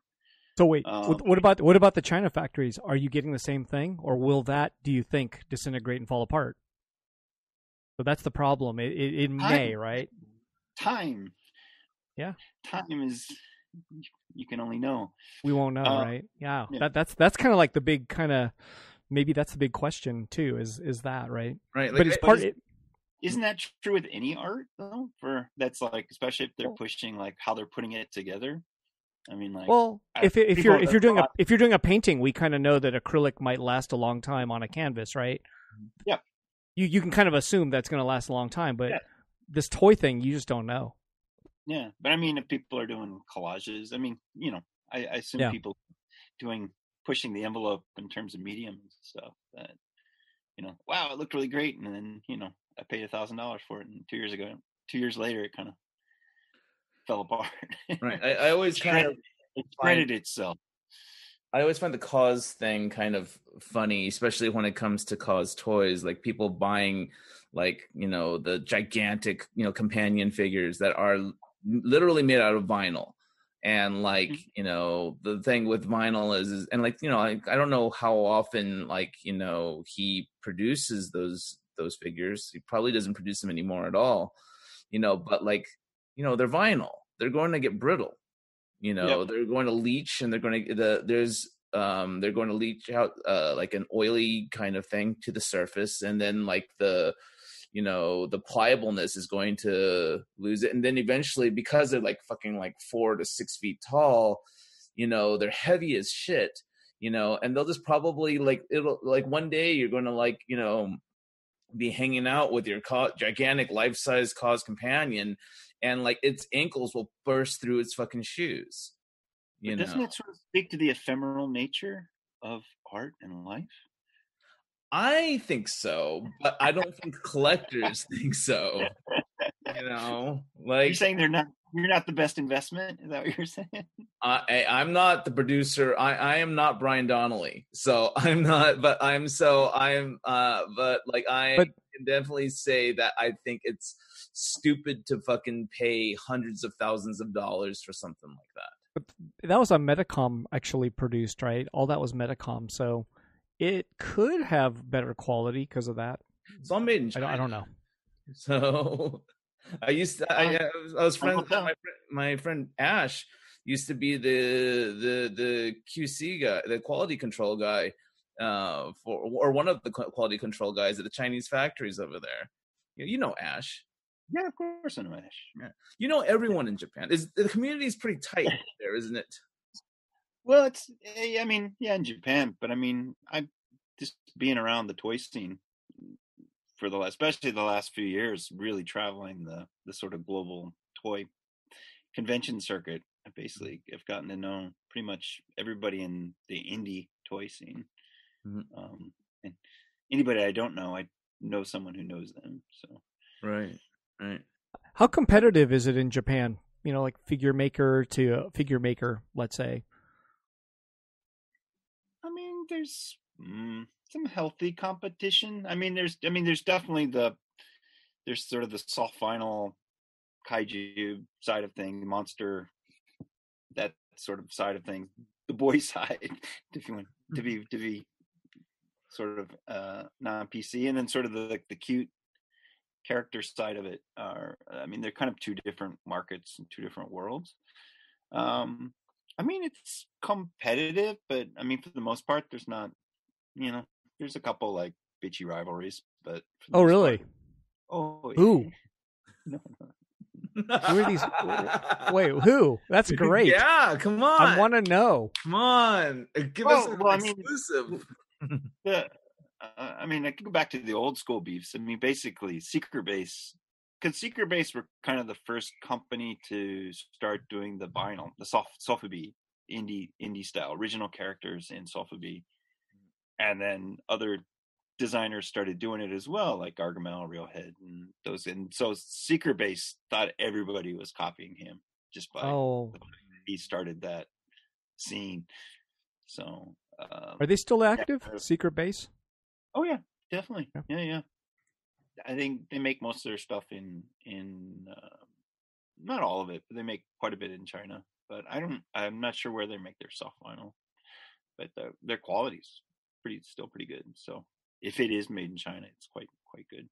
So wait, Um, what, what about what about the China factories? Are you getting the same thing, or will that, do you think, disintegrate and fall apart? So that's the problem. It, it, it may, right? time Yeah. time is you can only know We won't know, Uh, right? Yeah, yeah. that that's that's kind of like the big kind of maybe that's the big question too. Is is that right? right but it's part. is- It, Mm. Isn't that true with any art though? For that's like, especially if they're pushing like how they're putting it together. I mean, like, well, I- if if you're if you're doing a if you're doing a painting, we kind of know that acrylic might last a long time on a canvas, right? Mm-hmm. Yeah. You you can kind of assume that's going to last a long time, but Yeah. this toy thing, you just don't know. yeah. But I mean, if people are doing collages, I mean, you know, I, I assume Yeah. people doing pushing the envelope in terms of medium and stuff. That you know, wow, it looked really great, and then you know, I paid a thousand dollars for it, and two years ago, two years later, it kind of fell apart. right I, I always kind of it shredded itself. I always find the KAWS thing kind of funny, especially when it comes to KAWS toys. Like people buying like you know the gigantic you know companion figures that are literally made out of vinyl and like Mm-hmm. you know the thing with vinyl is, is and like you know I, I don't know how often like you know he produces those those figures he probably doesn't produce them anymore at all you know but like you know they're vinyl they're going to get brittle you know Yep. they're going to leach and they're going to the there's um they're going to leach out uh like an oily kind of thing to the surface and then like the you know the pliableness is going to lose it and then eventually because they're like fucking like four to six feet tall you know they're heavy as shit you know and they'll just probably like it'll like one day you're going to like you know be hanging out with your co- gigantic life-size KAWS companion and like its ankles will burst through its fucking shoes you But doesn't know it sort of speak to the ephemeral nature of art and life? I think so, but I don't think collectors think so. You know, Are you like saying they're not? You're not the best investment. Is that what you're saying? I, I- I'm not the producer. I, I am not Brian Donnelly, so I'm not. But I'm so I'm. Uh, but like I But- can definitely say that I think it's stupid to fucking pay hundreds of thousands of dollars for something like that. But that was a Medicom actually produced, right? All that was Medicom, so it could have better quality because of that. It's all made in I don't, I don't know. So I used to, I, I was, I was friends tell. my, friend- my friend Ash used to be the the the QC guy, the quality control guy uh for or one of the quality control guys at the Chinese factories over there. You, you know Ash. Yeah, of course, I know Ash. You know everyone in Japan. Is the community is pretty tight there, isn't it? Well, it's. eh, I mean, yeah, in Japan, but I mean, I'm just being around the toy scene for the last, especially the last few years, really traveling the the sort of global toy convention circuit. I basically have gotten to know pretty much everybody in the indie toy scene. Mhm. Um, and anybody I don't know, I know someone who knows them. So Right. Right. How competitive is it in Japan? You know, like figure maker to uh, figure maker, let's say. There's mm, some healthy competition. I mean, there's, I mean, there's definitely the, there's sort of the soft vinyl kaiju side of things, monster, that sort of side of things, the boy side, if you want to be to be sort of uh, non PC, and then sort of the the cute character side of it are. I mean, they're kind of two different markets and two different worlds. Um, I mean, it's competitive, but I mean, for the most part, there's not, you know, there's a couple like bitchy rivalries, but Oh, really? part- oh, Who? yeah. No, no. Who are these? Wait, who? That's great. Yeah, come on. I want to know. Come on. Uh, Give us an well, I mean- exclusive. the uh, I mean, I can go back to the old school beefs. I mean, basically, Secret Base, because Secret Base were kind of the first company to start doing the vinyl, the soft Sofubi indie indie style, original characters in Sofubi, and then other designers started doing it as well, like Gargamel, Realhead, and those. And so Secret Base thought everybody was copying him just by Oh, he started that scene. So. Um, are they still active? uh, Secret Base. Oh yeah, definitely. Yeah. Yeah, yeah. I think they make most of their stuff in in uh, not all of it, but they make quite a bit in China. But I don't. I'm not sure where they make their soft vinyl, but the, their quality's pretty still pretty good. So if it is made in China, it's quite quite good.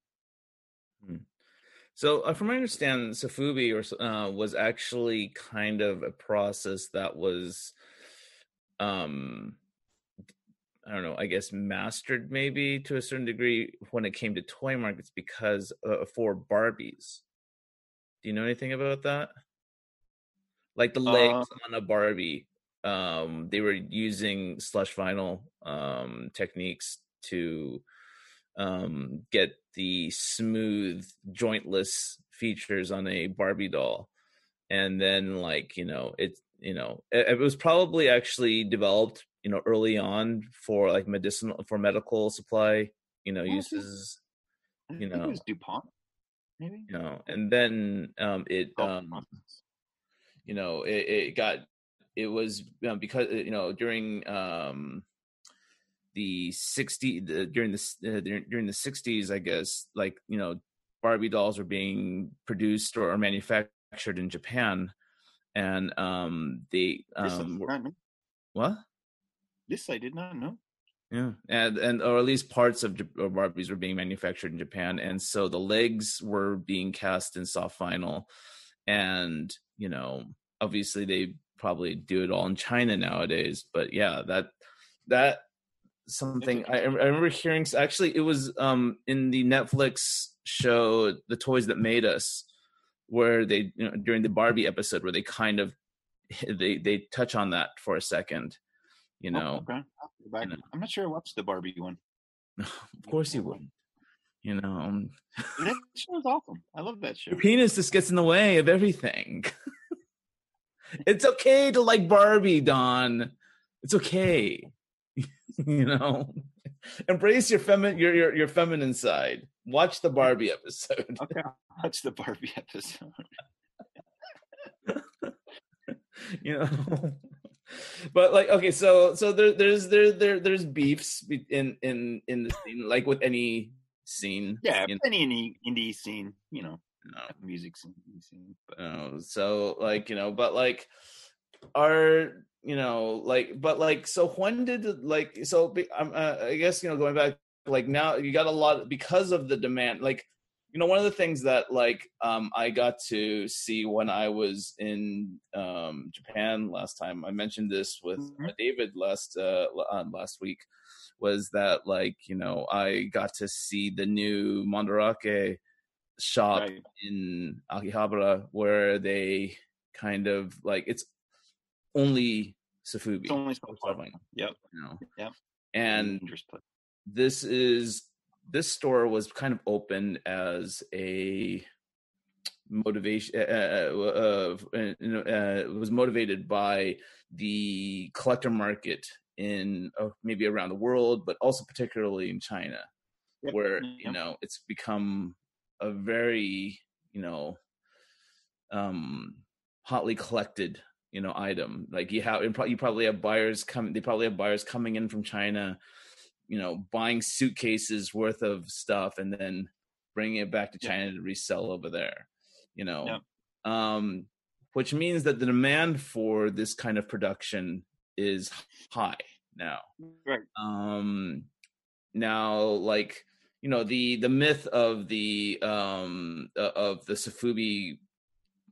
So, uh, from my understanding, Sofubi or uh, was actually kind of a process that was, um, I don't know, I guess mastered maybe to a certain degree when it came to toy markets because uh, for Barbies. Do you know anything about that? Like the legs on a Barbie, um, they were using slush vinyl um, techniques to um, get the smooth, jointless features on a Barbie doll, and then like you know it, you know it, it was probably actually developed you know early on for like medicinal for medical supply you know Oh, uses You know. Dupont, maybe. you know and then um it um you know it, it got it was you know, because you know during um the 60 the, during the uh, during, the 60s i guess like you know barbie dolls were being produced or, manufactured in japan and um they um were- what This I did not know. yeah and and or at least parts of or barbies were being manufactured in japan and so the legs were being cast in soft vinyl and you know obviously they probably do it all in china nowadays but yeah that that something I, I remember hearing actually it was um in the netflix show the toys that made us where they you know during the barbie episode where they kind of they they touch on that for a second you Oh, know okay. Go back. you know. I'm not sure I watched the Barbie one. of course you wouldn't. you know um, That show's awesome. I love that show. your penis just gets in the way of everything it's okay to like barbie don it's okay you know embrace your feminine your, your your feminine side watch the barbie episode Okay, watch the Barbie episode. you know but like okay so so there there's there there there's beefs in in in the scene like with any scene Yeah, you any indie indie scene, you know, know, music scene, scene. But so like you know but like are you know like but like so when did like so uh, i guess you know going back like now you got a lot because of the demand like you know one of the things that like um i got to see when i was in um japan last time i mentioned this with Mhm. david last uh last week was that like you know i got to see the new mandarake shop right. in Akihabara where they kind of like it's only Sofubi. it's only so Soft far. vinyl, Yep. you know? Yep. And this is this store was kind of opened as a motivation uh, uh, uh, uh, uh, was motivated by the collector market in uh, maybe around the world but also particularly in china Yep, where you know it's become a very you know um hotly collected you know item. Like you have you probably have buyers coming they probably have buyers coming in from china you know buying suitcases worth of stuff and then bringing it back to Yeah. china to resell over there you know Yep. um which means that the demand for this kind of production is high now Right. um now like you know the the myth of the um of the sofubi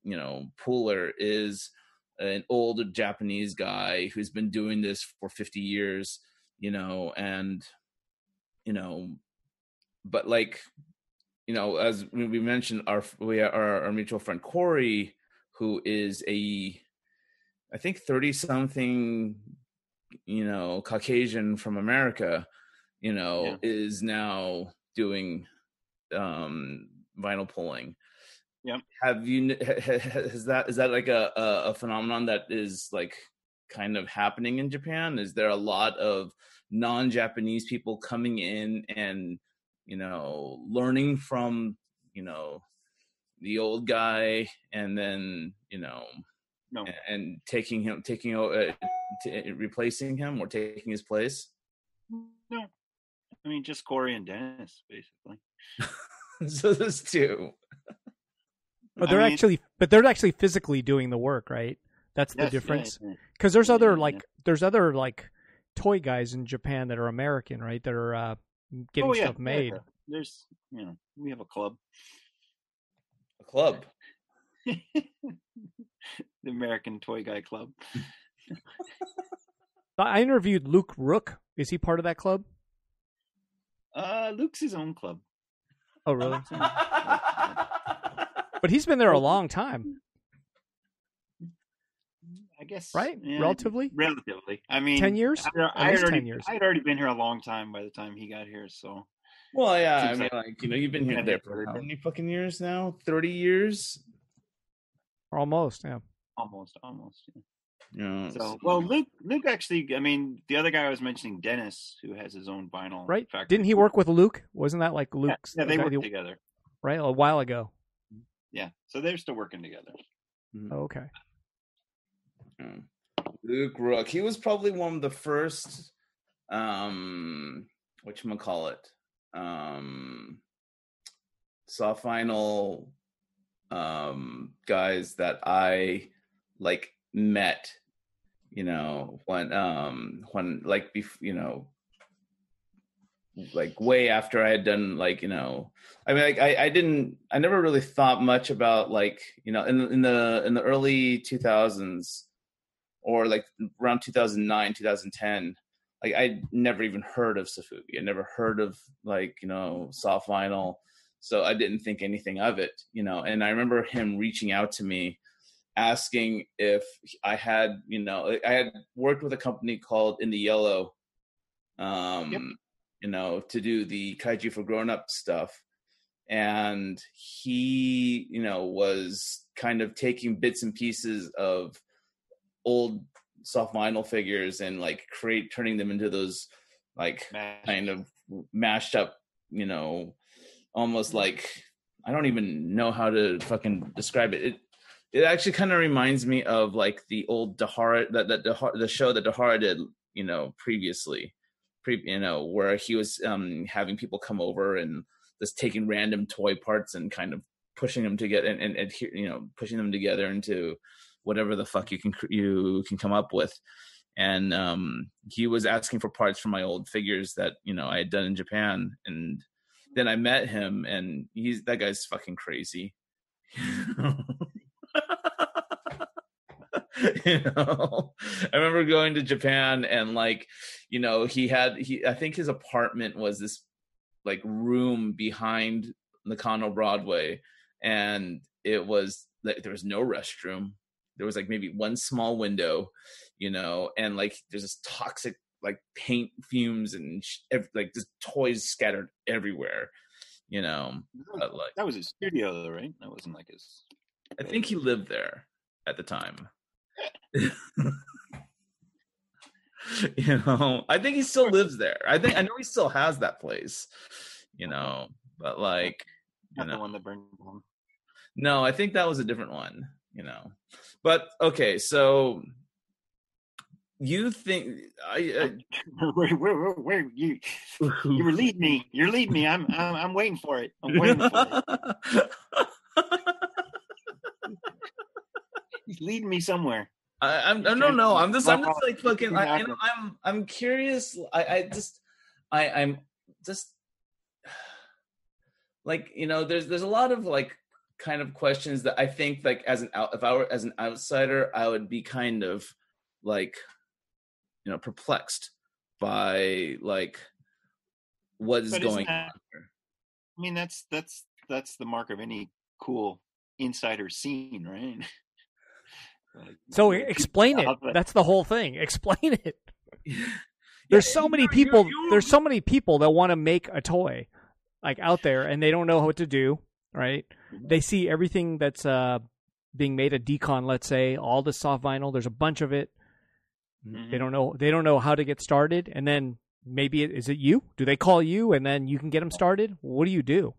you know pooler is an old japanese guy who's been doing this for 50 years you know and you know but like you know as we we mentioned our we our, our mutual friend corey who is a i think 30 something you know caucasian from america you know Yeah. is now doing um vinyl pulling Yep. have you ha- ha- has that is that like a a phenomenon that is like kind of happening in japan is there a lot of non-japanese people coming in and you know learning from you know the old guy and then you know No. a- and taking him taking o- uh, t- replacing him or taking his place No. I mean, just Corey and Dennis, basically. so there's two But they're mean, actually, but they're actually physically doing the work, right? That's the yes, yeah, difference. yeah. Because there's other like, yeah. there's other like toy guys in Japan that are American, right? That are uh, getting Oh, yeah, stuff made. yeah. There's, you know, we have a club, a club the American Toy Guy Club. I interviewed Luke Rook. Is he part of that club? Uh, Luke's his own club. Oh, really? but he's been there a long time, I guess, right? yeah, Relatively. Relatively. I mean, Ten years? I, I At had already, 10 years. I had already been here a long time by the time he got here. So well yeah i mean like- like you know you've been here Yeah, there for how many fucking years now 30 years Almost, yeah. almost, almost. yeah. you know, So, well, Luke, Luke actually, I mean, the other guy I was mentioning, Dennis, who has his own vinyl Right? factory. Didn't he work with Luke? Wasn't that like Yeah, Luke's? yeah, they worked who- together. right a while ago. Yeah, so they're still working together. Oh, okay. Yeah. Luke Rook. He was probably one of the first um what you call it um soft vinyl um guys that I like met you know when um when like bef- you know like way after I had done like you know I mean like I I didn't I never really thought much about like you know in in the in the early 2000s or like around 2009 2010 like I never even heard of Sofubi I never heard of like you know soft vinyl so I didn't think anything of it you know and I remember him reaching out to me asking if I had you know I had worked with a company called In the Yellow um Yep. you know, to do the kaiju for grown up stuff. And he, you know, was kind of taking bits and pieces of old soft vinyl figures and like create turning them into those like Mash. kind of mashed up, you know, almost like I don't even know how to fucking describe it. It it actually kind of reminds me of like the old Dahara that that Dahara, the show that Dahara did, you know, previously pre, you know, where he was um, having people come over and just taking random toy parts and kind of pushing them together and, and, and you know pushing them together into whatever the fuck you can you can come up with. And um, he was asking for parts from my old figures that you know I had done in Japan, and then I met him, and he's that guy's fucking crazy. you know i remember going to japan and like you know he had he i think his apartment was this like room behind the nakano broadway and it was like there was no restroom there was like maybe one small window you know and like there's this toxic like paint fumes and sh- ev- like just toys scattered everywhere you know but like That was his studio, though, right? That wasn't like his. I think he lived there at the time. you know, I think he still lives there. I think I know he still has that place. You know, but like, you Not the one that burned down. no, I think that was a different one. You know, but okay, so you think I, where, where, where, where you you were leading me. You're leading me. I'm, I'm I'm waiting for it. I'm waiting for it. He's leading me somewhere. I, I'm, I don't know. I'm just, I'm just like fucking. I, know, I'm, I'm curious. I, I just, I, I'm just like, you know, there's, there's a lot of like kind of questions that I think like as an out, if I were as an outsider, I would be kind of like, you know, perplexed by like what is going that- on here. I mean, that's that's that's the mark of any cool insider scene, right? Like, So explain it. out That's the whole thing. Explain it. There's so many you're- you're- people. There's so many people that want to make a toy, like out there, and they don't know what to do. Right? They see everything that's uh being made at DCon. Let's say all the soft vinyl. There's a bunch of it. They Mhm. don't know. They don't know how to get started, and then maybe it, is it you? Do they call you, and then you can get them started? What do you do?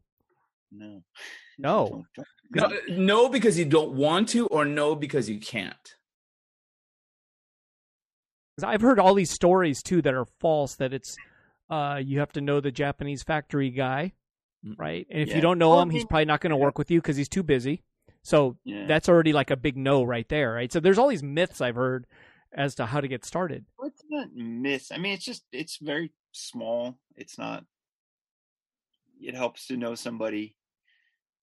No. No. Don't- don't- no, no, because you don't want to, or no, because you can't. 'Cause I've heard all these stories too that are false. That it's uh, you have to know the Japanese factory guy. Right? And if Yeah. you don't know Well, him, he's probably not going to work with you because he's too busy. So Yeah. that's already like a big no right there, right? So there's all these myths I've heard as to how to get started. Well, it's not miss. I mean, it's just it's very small. It's not. It helps to know somebody.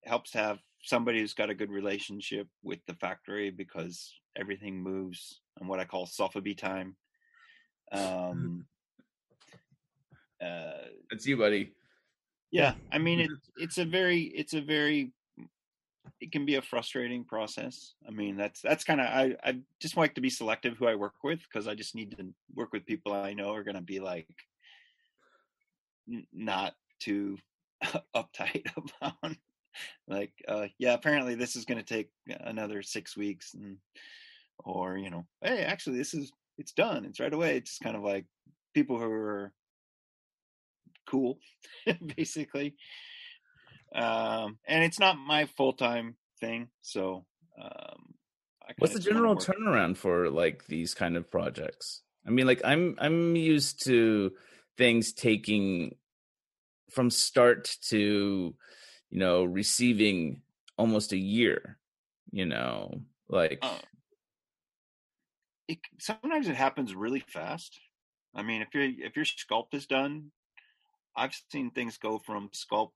It helps to have somebody who's got a good relationship with the factory because everything moves on what I call sofubi time. Um. uh, It's you, buddy. Yeah, I mean it. It's a very. It's a very. It can be a frustrating process. I mean, that's that's kind of. I I just like to be selective who I work with because I just need to work with people I know are going to be like n- not too uptight about. Like, uh, yeah, apparently this is going to take another six weeks, and or you know, hey, actually, this is it's done. It's right away. It's just kind of like people who are cool, basically. Um, and it's not my full time thing, so um, I What's the kinda just wanna general turnaround for like these kind of projects? I mean, like I'm I'm used to things taking from start to you know receiving almost a year. You know, like Uh, it, sometimes it happens really fast. I mean, if your if your sculpt is done, I've seen things go from sculpt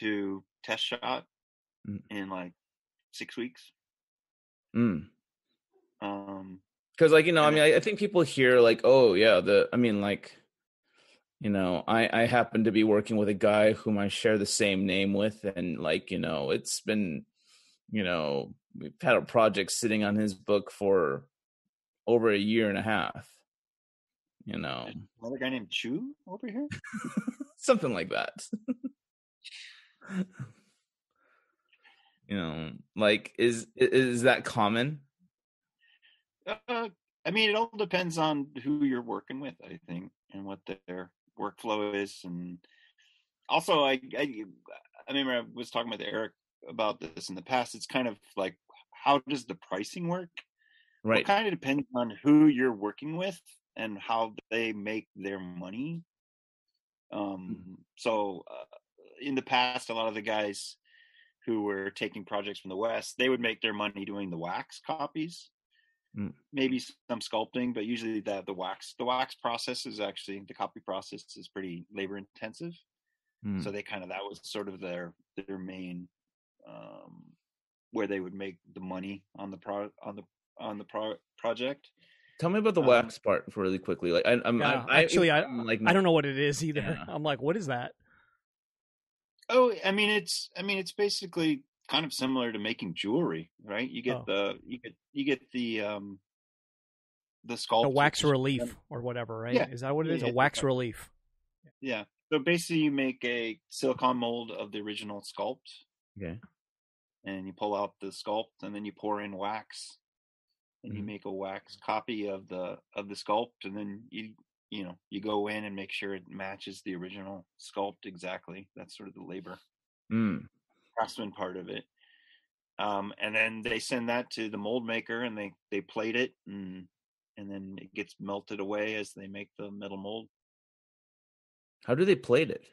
to test shot Mm. in like six weeks. mm. Um, because like you know i mean I, I think people hear like oh yeah the i mean like you know i i happen to be working with a guy whom i share the same name with and like you know it's been you know we've had a project sitting on his book for over a year and a half you know another guy named Chu over here. something like that you know like is is that common Uh, I mean, it all depends on who you're working with, I think, and what their workflow is, and also, I, I, I remember I was talking with Eric about this in the past. It's kind of like, how does the pricing work? right It kind of depends on who you're working with and how they make their money. Um, so uh, in the past, a lot of the guys who were taking projects from the West, they would make their money doing the wax copies. Mm. Maybe some sculpting, but usually the the wax the wax process is actually the copy process is pretty labor intensive. Mm. So they kind of that was sort of their their main um, where they would make the money on the pro on the on the pro- project. Tell me about the um, wax part really quickly like I, i'm Yeah, I, actually, I- I'm, like I don't know what it is either. Yeah. I'm like, what is that? Oh, I mean it's I mean it's basically kind of similar to making jewelry, right? You get Oh. the you get you get the um the sculpt the wax relief or whatever, right? Yeah. Is that what it is? Yeah, A wax exactly. relief. Yeah. So basically you make a silicon mold of the original sculpt okay and you pull out the sculpt and then you pour in wax and you Mhm. make a wax copy of the of the sculpt and then you you know you go in and make sure it matches the original sculpt exactly that's sort of the labor mm. craftsman part of it um and then they send that to the mold maker and they they plate it and and then it gets melted away as they make the metal mold how do they plate it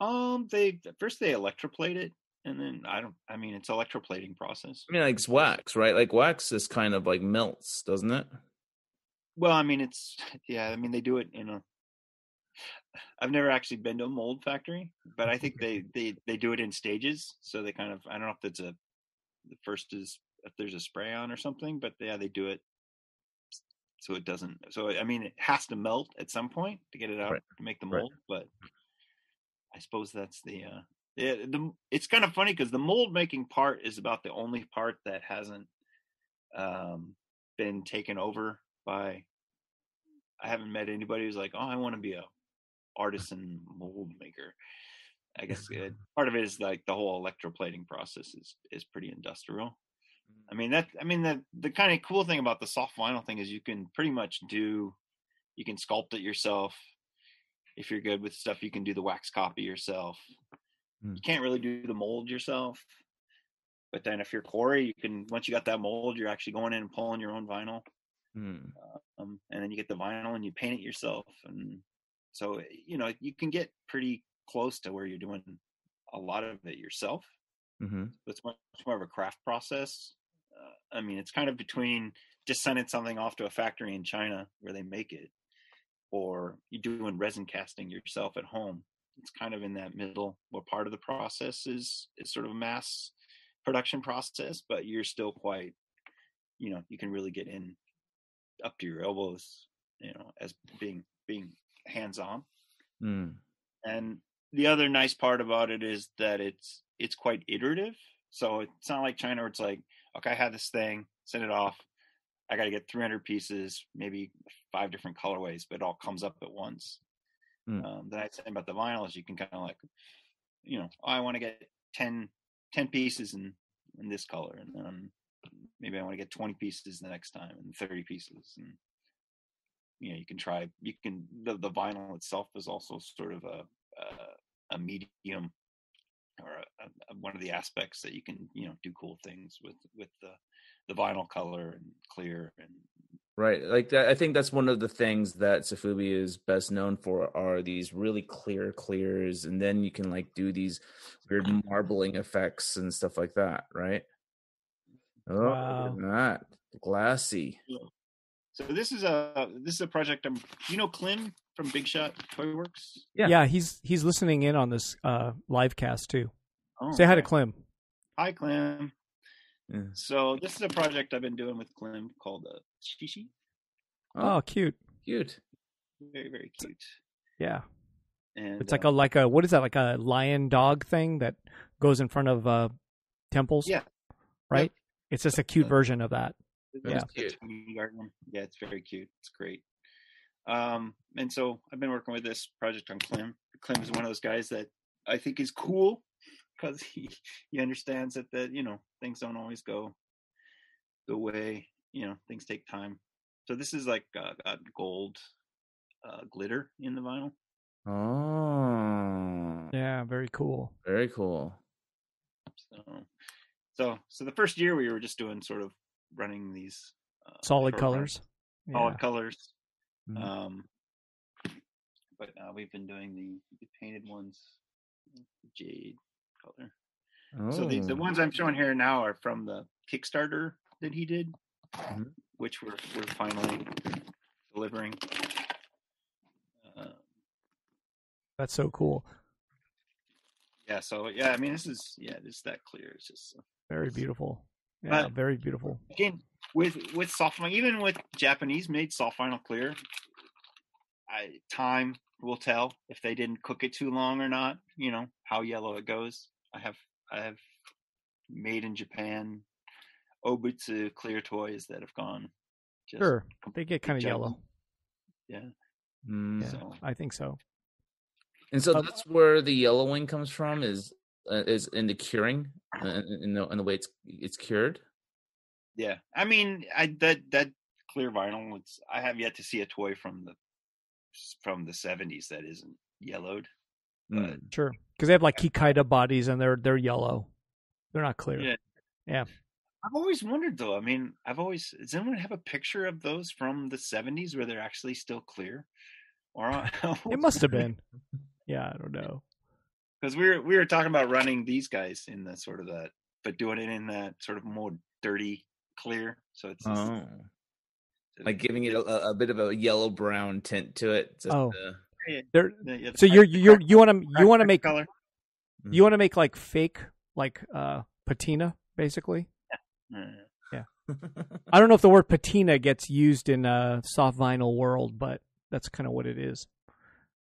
um they first they electroplate it and then i don't i mean it's electroplating process I mean, like it's wax, right? Like wax is kind of like melts, doesn't it? Well, I mean, it's yeah. I mean, they do it in a. I've never actually been to a mold factory, but I think they they they do it in stages. So they kind of I don't know if that's a the first is if there's a spray on or something, but yeah, they do it so it doesn't. So I mean, it has to melt at some point to get it out Right. to make the Right. mold. But I suppose that's the uh yeah. The it's kind of funny because the mold making part is about the only part that hasn't um been taken over by I haven't met anybody who's like, oh, I want to be a artisan mold maker. I guess it, part of it is like the whole electroplating process is is pretty industrial. I mean that I mean the the kind of cool thing about the soft vinyl thing is you can pretty much do you can sculpt it yourself. If you're good with stuff, you can do the wax copy yourself. Hmm. You can't really do the mold yourself. But then if you're Corey, you can once you got that mold, you're actually going in and pulling your own vinyl Mm. um, and then you get the vinyl and you paint it yourself and so you know you can get pretty close to where you're doing a lot of it yourself hmm it's much more of a craft process uh, i mean it's kind of between just sending something off to a factory in china where they make it or you're doing resin casting yourself at home it's kind of in that middle where part of the process is is sort of a mass production process but you're still quite you know you can really get in up to your elbows you know as being being hands on Mm. and the other nice part about it is that it's it's quite iterative. So it's not like china where it's like okay i had this thing send it off. I got to get 300 pieces maybe five different colorways but it all comes up at once Mm. um, the nice thing about the vinyl is you can kind of like you know oh, i want to get 10 10 pieces in in this color and then maybe i want to get 20 pieces the next time and 30 pieces and you know you can try you can the, the vinyl itself is also sort of a a, a medium or a, a, one of the aspects that you can you know do cool things with with the the vinyl color and clear and Right. Like that, I think that's one of the things that Sofubi is best known for are these really clear clears, and then you can like do these weird marbling effects and stuff like that, right? Oh, Wow. look at that glassy. so this is a this is a project I'm you know Clem from Big Shot Toy Works Yeah. Yeah. he's he's listening in on this uh, live cast too. oh, Say hi to. Clem. hi Clem Yeah. so this is a project I've been doing with Clem called uh, Shishi Oh, cute. cute. very very cute Yeah. and It's like uh, a like a what is that like a lion dog thing that goes in front of uh, temples? Yeah. Right. It's just a cute Uh, version of that. Yeah. Cute. Yeah, it's very cute. It's great. Um, and so I've been working with this project on Clem. Clem is one of those guys that I think is cool because he he understands that that you know things don't always go the way you know things take time. So this is like uh, got gold uh, glitter in the vinyl. Oh, Yeah, very cool. very cool. So so so the first year we were just doing sort of running these uh, Solid short run- colors. solid Yeah. colors. Mhm. Um, but uh, we've been doing the, the painted ones, jade color. So these the Oh. ones I'm showing here now are from the Kickstarter that he did, Mhm. which we're we're finally delivering. Uh, That's so cool. yeah, so yeah, I mean this is yeah, this is that clear. It's just uh, Very beautiful. Yeah, But- very beautiful. again with with soft vinyl, even with Japanese made soft vinyl clear, I time will tell if they didn't cook it too long or not. You know how yellow it goes. I have I have made in Japan obutsu clear toys that have gone. Just Sure. They get kind of yellow. Yeah. Mm. Yeah, So I think so. And so Um, that's where the yellowing comes from is uh, is in the curing uh, in the in the way it's it's cured. yeah, I mean, I that that clear vinyl. It's I have yet to see a toy from the from the seventies that isn't yellowed. But Mm. Sure. Because they have like Kikaida bodies and they're they're yellow. They're not clear. Yeah. Yeah. I've always wondered though. I mean, I've always does anyone have a picture of those from the seventies where they're actually still clear? Or It must have been. Yeah, I don't know. because we were we were talking about running these guys in the sort of that, but doing it in that sort of more dirty clear. So it's Oh, like giving it a, a bit of a yellow brown tint to it. just Oh. to- Yeah, They're yeah, yeah, so you're you're you want to you want to make color. Mm-hmm. you want to make like fake like uh patina basically. Yeah. I don't know if the word patina gets used in a soft vinyl world, but that's kind of what it is.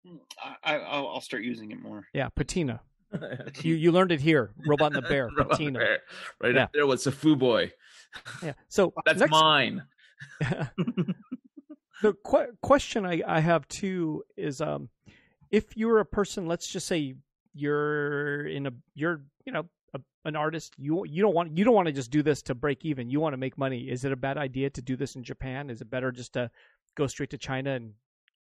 Hmm, I, I I'll, I'll start using it more. Yeah, patina. You you learned it here. Robot and the Bear, Robot the patina. Bear. Right Yeah. up there was a Foo Boy. Yeah. So That's next, mine. the que- question I, I have too is um if you're a person let's just say you're in a you're you know a, an artist you you don't want you don't want to just do this to break even. You want to make money. Is it a bad idea to do this in Japan? Is it better just to go straight to China and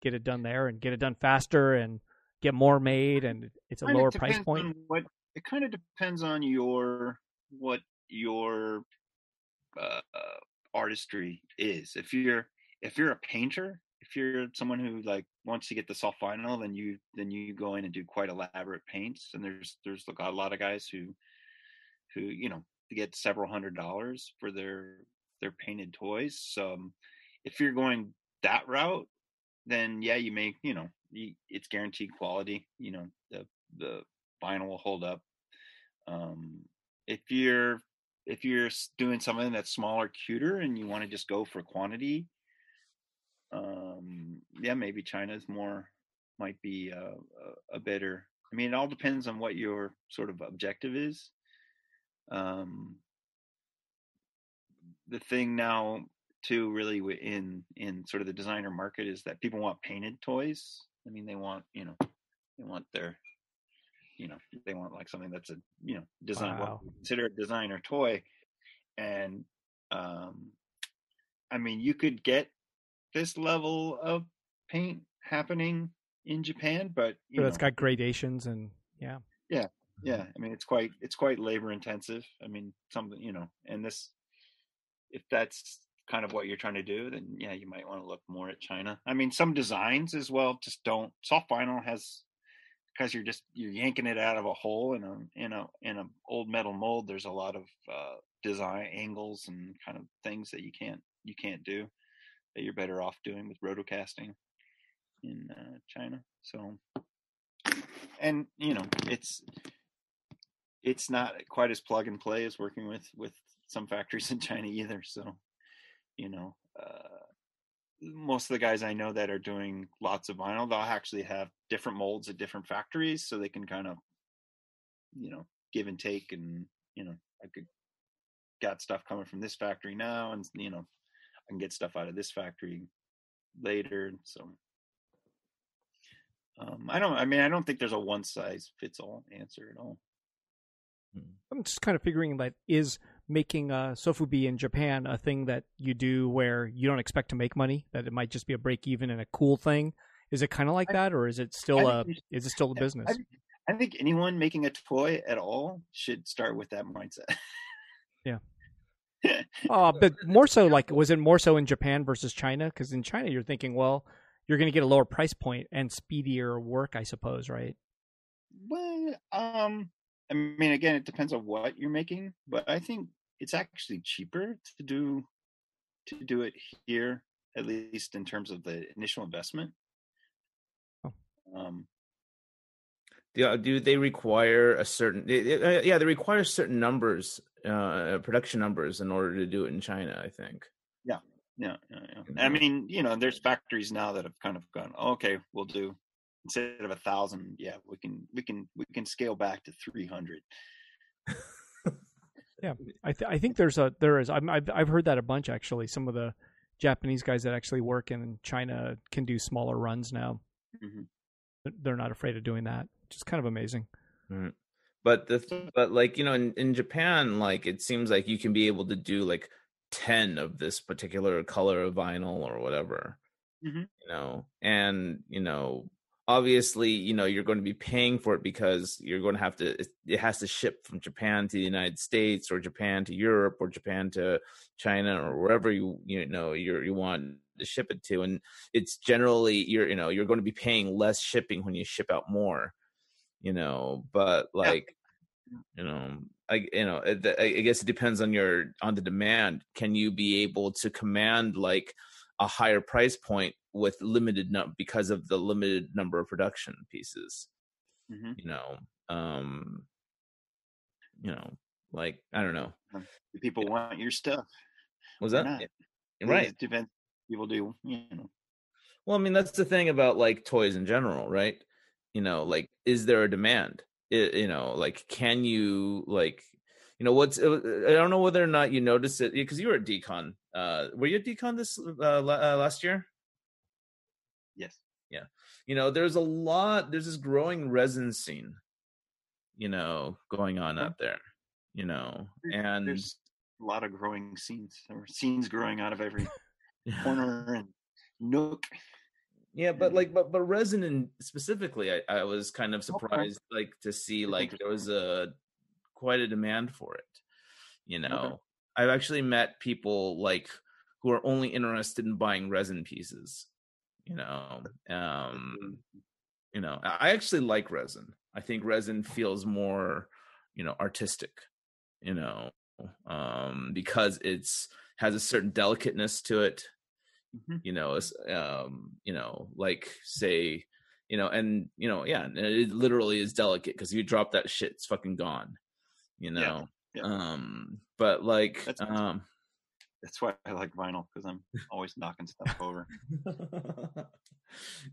get it done there and get it done faster and get more made and it's a lower price point? What it kind of depends on your what your uh, artistry is. If you're if you're a painter, if you're someone who like wants to get the soft vinyl, then you then you go in and do quite elaborate paints. And there's there's a lot of guys who who you know get several hundred dollars for their their painted toys. So um, if you're going that route, then yeah, you make you know you, it's guaranteed quality. You know the the vinyl will hold up. Um, if you're if you're doing something that's smaller, cuter, and you want to just go for quantity, um, yeah, maybe China's more might be a, a, a better. I mean, it all depends on what your sort of objective is. Um, the thing now too really in in sort of the designer market is that people want painted toys i mean they want you know they want their you know they want like something that's a you know design Wow. we consider a designer toy and um i mean you could get this level of paint happening in japan but you know it's got gradations and yeah yeah yeah i mean it's quite it's quite labor intensive i mean something you know and this if that's kind of what you're trying to do, then yeah, you might want to look more at China. I mean, some designs as well just don't. Soft vinyl has because you're just you're yanking it out of a hole in a in a in a old metal mold. There's a lot of uh, design angles and kind of things that you can't you can't do that you're better off doing with rotocasting in uh, China. So, and you know, it's it's not quite as plug and play as working with with some factories in China either. So, you know, uh, most of the guys I know that are doing lots of vinyl, they'll actually have different molds at different factories, so they can kind of, you know, give and take, and you know, I could got stuff coming from this factory now, and you know, I can get stuff out of this factory later. So, um, I don't. I mean, I don't think there's a one size fits all answer at all. I'm just kind of figuring that is making uh, sofubi in Japan a thing that you do where you don't expect to make money, that it might just be a break even and a cool thing. Is it kind of like I- that, or is it still I, a is it still a business? I, I think anyone making a toy at all should start with that mindset. Yeah. Uh, but more so, like, was it more so in Japan versus China? Because in China, you're thinking, well, you're going to get a lower price point and speedier work, I suppose, right? Well, um, I mean, again, it depends on what you're making, but I think it's actually cheaper to do to do it here, at least in terms of the initial investment. Oh. Um, Yeah, do they require a certain? uh, Yeah, they require certain numbers, uh, production numbers, in order to do it in China. I think. yeah, yeah, yeah. You I mean, you know, there's factories now that have kind of gone, okay, we'll do instead of a thousand, yeah, we can we can we can scale back to three hundred. I th- I think there's a there is I'm, I've I've heard that a bunch actually. Some of the Japanese guys that actually work in China can do smaller runs now. Mhm. They're- They're not afraid of doing that, which is kind of amazing. But the th- but like you know in, in Japan like it seems like you can be able to do like 10 of this particular color of vinyl or whatever. Mhm. You know, and you know obviously you know you're going to be paying for it because you're going to have to it, has to ship from Japan to the United States or Japan to Europe or Japan to China or wherever you you know you you want to ship it to. And it's generally you're you know you're going to be paying less shipping when you ship out more you know? But like you know i you know I guess it depends on your on the demand. Can you be able to command like a higher price point with limited num because of the limited number of production pieces Mhm. you know um you know like i don't know Do people want your stuff? was that? Yeah, right depends. People do, you know. Well, I mean, that's the thing about like toys in general, right? You know, like, is there a demand? I you know, like, can you like, you know, what's? uh, I don't know whether or not you noticed it because you were at DCon. Uh, were you at DCon this uh, uh, last year? Yes. Yeah you know, there's a lot. There's this growing resin scene. You know, going on out there. You know, and there's a lot of growing scenes or scenes growing out of every corner and nook. Yeah, but like, but but resin in specifically, I, I was kind of surprised, like to see like there was a quite a demand for it. You Okay. know, I've actually met people like who are only interested in buying resin pieces. You know, um, you know, I actually like resin. I think resin feels more, you know, artistic. You know, um, because it's has a certain delicateness to it Mhm. you know it's, um you know like say you know and you know yeah it literally is delicate because you drop that shit it's fucking gone you know yeah. um but like That's- um That's why I like vinyl because I'm always knocking stuff over.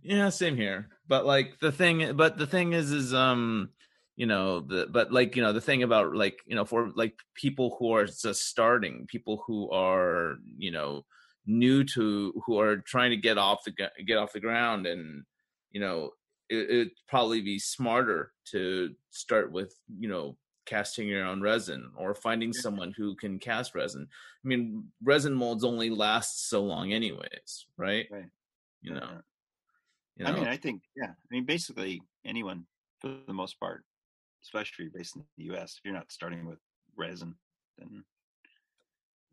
yeah same here but like the thing but the thing is is um you know the but like you know the thing about like you know for like people who are just starting people who are you know new to who are trying to get off the get off the ground and you know it, it'd probably be smarter to start with you know casting your own resin or finding someone who can cast resin i mean resin molds only last so long anyways right Right. you know, you I mean, I think, yeah. I mean, basically anyone, for the most part, especially based in the U.S., if you're not starting with resin, then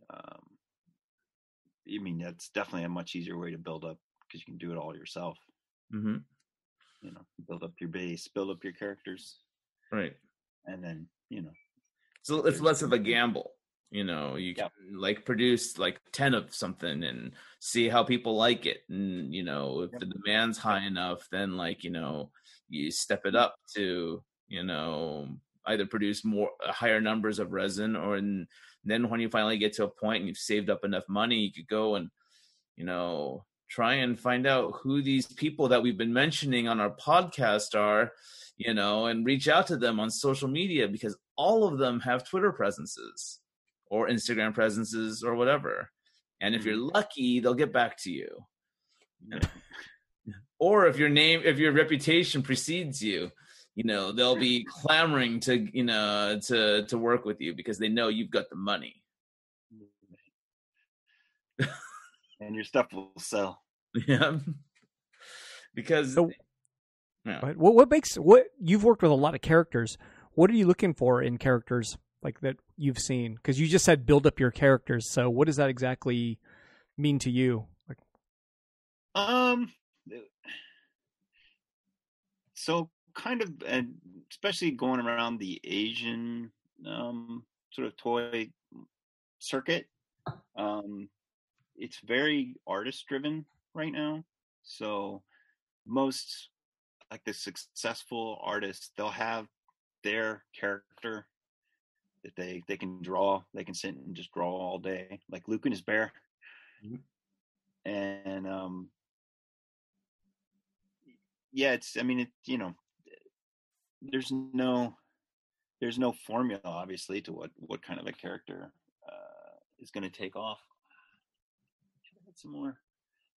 um, I mean, that's definitely a much easier way to build up because you can do it all yourself. hmm You know, build up your base, build up your characters, Right. and then you know, So it's less of a gamble. You know, you can like produce like 10 of something and see how people like it. And, you know, if Yep. the demand's high enough, then like, you know, you step it up to, you know, either produce more uh, higher numbers of resin or and then when you finally get to a point and you've saved up enough money, you could go and, you know, try and find out who these people that we've been mentioning on our podcast are, you know, and reach out to them on social media because all of them have Twitter presences or Instagram presences or whatever. And if you're mm. lucky, they'll get back to you. Or if your name, if your reputation precedes you, you know, they'll be clamoring to, you know, to to work with you because they know you've got the money. and your stuff will sell. Yeah. because So- yeah. But what what makes what you've worked with a lot of characters? What are you looking for in characters like that you've seen? Because you just said build up your characters. So what does that exactly mean to you? Like, Um, so kind of, and especially going around the Asian um, sort of toy circuit, um, it's very artist driven right now. So most like the successful artists, they'll have their character that they they can draw. They can sit and just draw all day, like Luke and his bear. Mhm. And um, yeah, it's. I mean, it. You know, there's no there's no formula, obviously, to what what kind of a character uh, is going to take off. Should I add some more?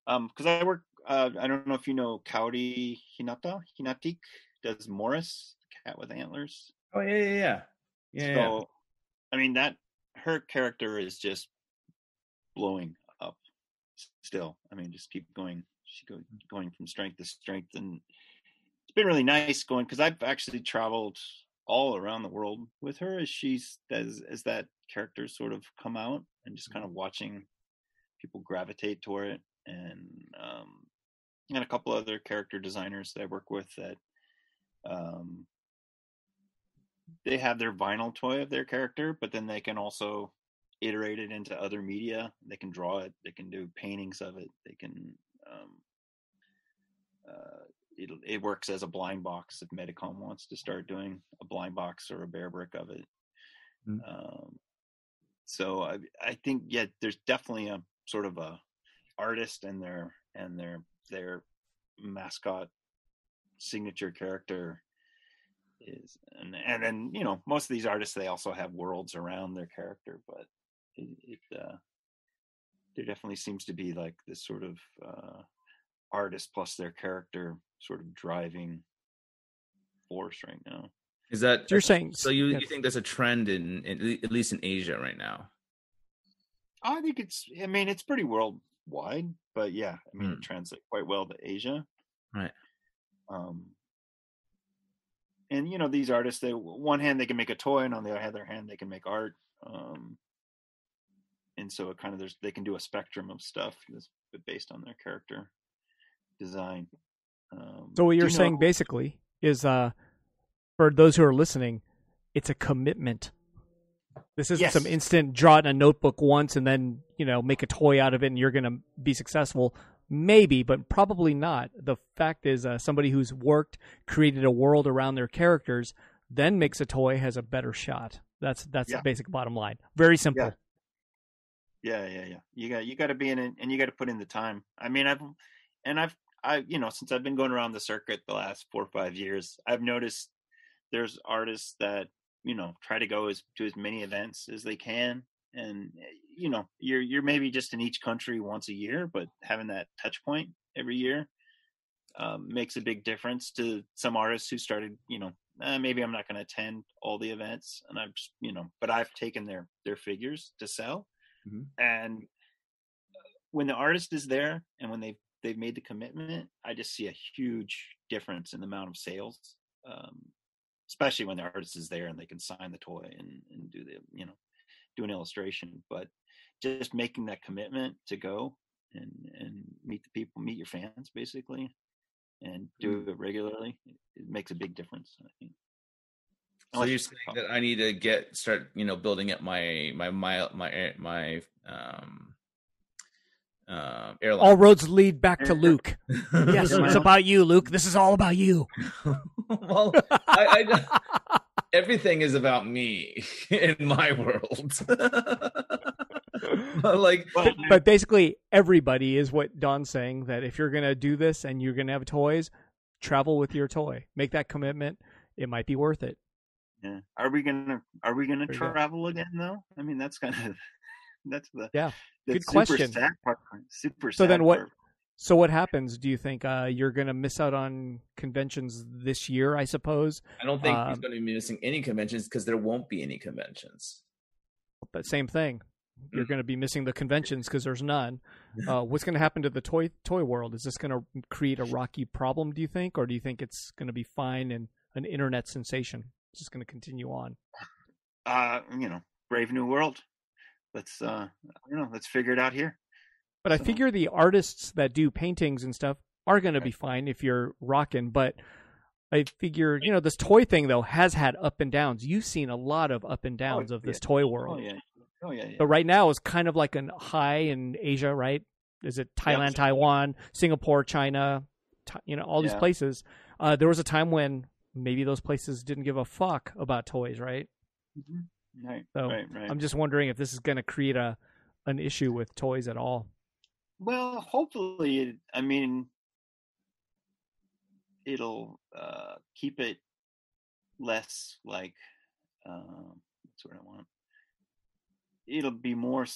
Um, because I work. Uh, I don't know if you know Kaori Hinata. Hinatik does Morris, the cat with antlers. Oh yeah, yeah, yeah. Yeah. yeah. So, I mean that her character is just blowing up. Still, I mean, just keep going. She go going from strength to strength, and it's been really nice going because I've actually traveled all around the world with her as she's as as that character sort of come out, and just kind of watching people gravitate toward it, and um, and a couple other character designers that I work with that um they have their vinyl toy of their character, but then they can also iterate it into other media. They can draw it. They can do paintings of it. They can. Um, uh, it it works as a blind box if Medicom wants to start doing a blind box or a bear brick of it. Mm. Um, so I I think yeah, there's definitely a sort of a artist and their and their their mascot signature character is and and then you know most of these artists they also have worlds around their character but it, it uh there definitely seems to be like this sort of uh artist plus their character sort of driving force right now Is that you're saying so? You, yeah. you think there's a trend in, in at least in Asia right now? i think it's i mean it's pretty worldwide but yeah i mean Hmm. it translates quite well to asia Right. um and you know these artists they one hand they can make a toy and on the other hand they can make art um and so it kind of there's they can do a spectrum of stuff that's based on their character design um So what you're you saying know- basically is, uh, for those who are listening, it's a commitment. This isn't Yes. some instant draw it in a notebook once and then you know make a toy out of it and you're going to be successful. Maybe, but probably not. The fact is, uh, somebody who's worked, created a world around their characters, then makes a toy has a better shot. That's that's Yeah. the basic bottom line. Very simple. Yeah. Yeah, yeah, yeah. You got you got to be in it, and you got to put in the time. I mean, I've and I've I you know since I've been going around the circuit the last four or five years, I've noticed there's artists that you know try to go as to as many events as they can, and you know you're you're maybe just in each country once a year, but having that touch point every year um, makes a big difference to some artists who started you know eh, maybe I'm not going to attend all the events, and I've just you know but I've taken their their figures to sell Mhm. and when the artist is there and when they've they've made the commitment i just see a huge difference in the amount of sales um, especially when the artist is there and they can sign the toy and, and do the you know do an illustration but just making that commitment to go and and meet the people, meet your fans, basically, and do it regularly, it makes a big difference. I think. So you're you- saying that I need to get start, you know, building up my my my my my um uh, airline. All roads lead back to Luke. Yes, it's about you, Luke. This is all about you. well, I, I, everything is about me in my world. But, like, Well, But basically, everybody is what Don's saying that if you're going to do this and you're going to have toys, travel with your toy. Make that commitment. It might be worth it. yeah. Are we gonna Are we gonna There you go. travel again though? I mean, that's kind of that's the Yeah. The Good super question. Sad part, super. So then what- part. So, what happens? Do you think uh, you're going to miss out on conventions this year? I suppose. I don't think he's Um, going to be missing any conventions because there won't be any conventions. But same thing. You're Mm. going to be missing the conventions because there's none. Uh, what's going to happen to the toy toy world? Is this going to create a rocky problem? Do you think, or do you think it's going to be fine and an internet sensation? It's just going to continue on. uh, you know, Brave New World. Let's uh, I don't know. Let's figure it out here. But I figure the artists that do paintings and stuff are going to be fine if you're rocking. But I figure, you know, this toy thing though has had up and downs. You've seen a lot of up and downs of this yeah. toy Oh world. yeah, oh yeah, yeah. So right now is kind of like an high in Asia, right? Is it Thailand, Yeah. Taiwan, Singapore, China, you know, all these places. Uh, there was a time when maybe those places didn't give a fuck about toys, right? Mhm. Right, So, right, right. I'm just wondering if this is going to create a an issue with toys at all. Well, hopefully, it, I mean, it'll uh, keep it less like um, what's what I want. It'll be more,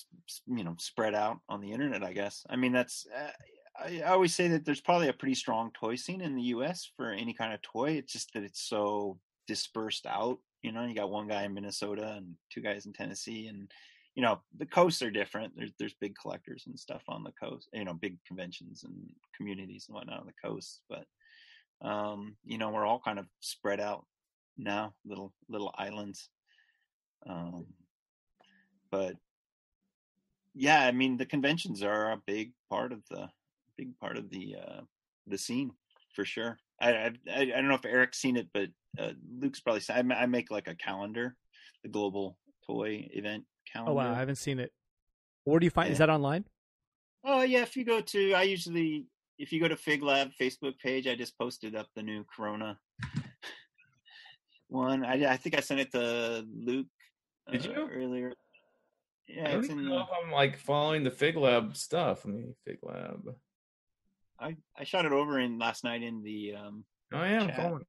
you know, spread out on the internet. I guess. I mean, that's. Uh, I always say that there's probably a pretty strong toy scene in the U.S. for any kind of toy. It's just that it's so dispersed out. You know, you got one guy in Minnesota and two guys in Tennessee, and you know the coasts are different. There's there's big collectors and stuff on the coast. You know, big conventions and communities and whatnot on the coast. But um, you know, we're all kind of spread out now, little little islands. Um, but yeah, I mean, the conventions are a big part of the big part of the uh, the scene for sure. I I I don't know if Eric's seen it, but uh, Luke's probably. I I make like a calendar, the global toy event calendar. Oh wow, I haven't seen it. Where do you find? Is that online? Oh yeah, if you go to, I usually if you go to Fig Lab Facebook page, I just posted up the new Corona one. I I think I sent it to Luke. Did uh, you? earlier? Yeah, I don't even in, know if I'm like following the Fig Lab stuff. Let me Fig Lab. I I shot it over in last night in the um. Oh yeah, I'm Chat. following it.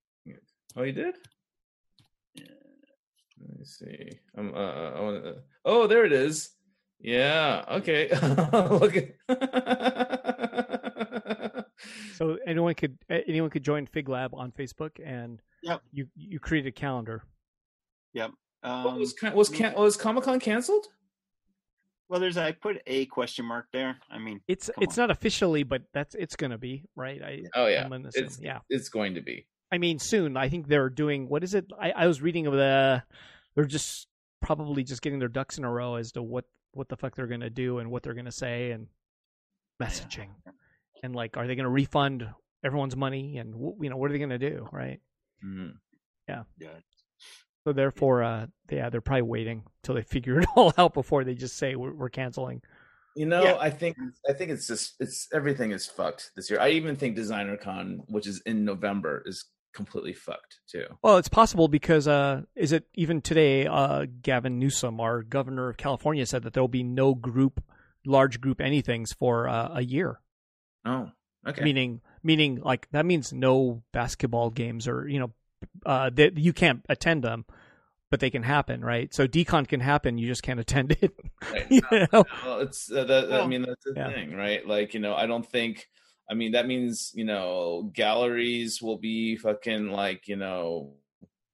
Oh, you did? Yeah. Let me see. I'm. Uh, I wanna, oh, there it is. Yeah. Okay. Look at. So anyone could anyone could join Fig Lab on Facebook, and Yep. you you create a calendar. Yep. What Um, was can- was can- was Comic Con canceled? well, there's I put a question mark there. I mean, It's Come it's not officially, but that's it's gonna be right. I Oh yeah, I'm it's yeah. it's going to be. I mean, soon. I think they're doing what is it? I, I was reading of the. They're just probably just getting their ducks in a row as to what what the fuck they're gonna do and what they're gonna say and messaging and like, are they gonna refund everyone's money and you know what are they gonna do, right? Mhm. yeah. So therefore, uh, yeah, they're probably waiting till they figure it all out before they just say we're, we're canceling. You know, Yeah. I think I think it's just it's everything is fucked this year. I even think Designer Con, which is in November, is completely fucked too. Well, it's possible because uh, is it even today? Uh, Gavin Newsom, our governor of California, said that there will be no group, large group anythings for uh, a year. Oh, okay. Meaning, meaning like that means no basketball games or you know, uh, that you can't attend them, but they can happen, right? So DCon can happen, you just can't attend it. Right. you know? Well, it's uh, that, I Well, mean that's the yeah. thing, right? Like you know, I don't think. I mean, that means you know, galleries will be fucking like you know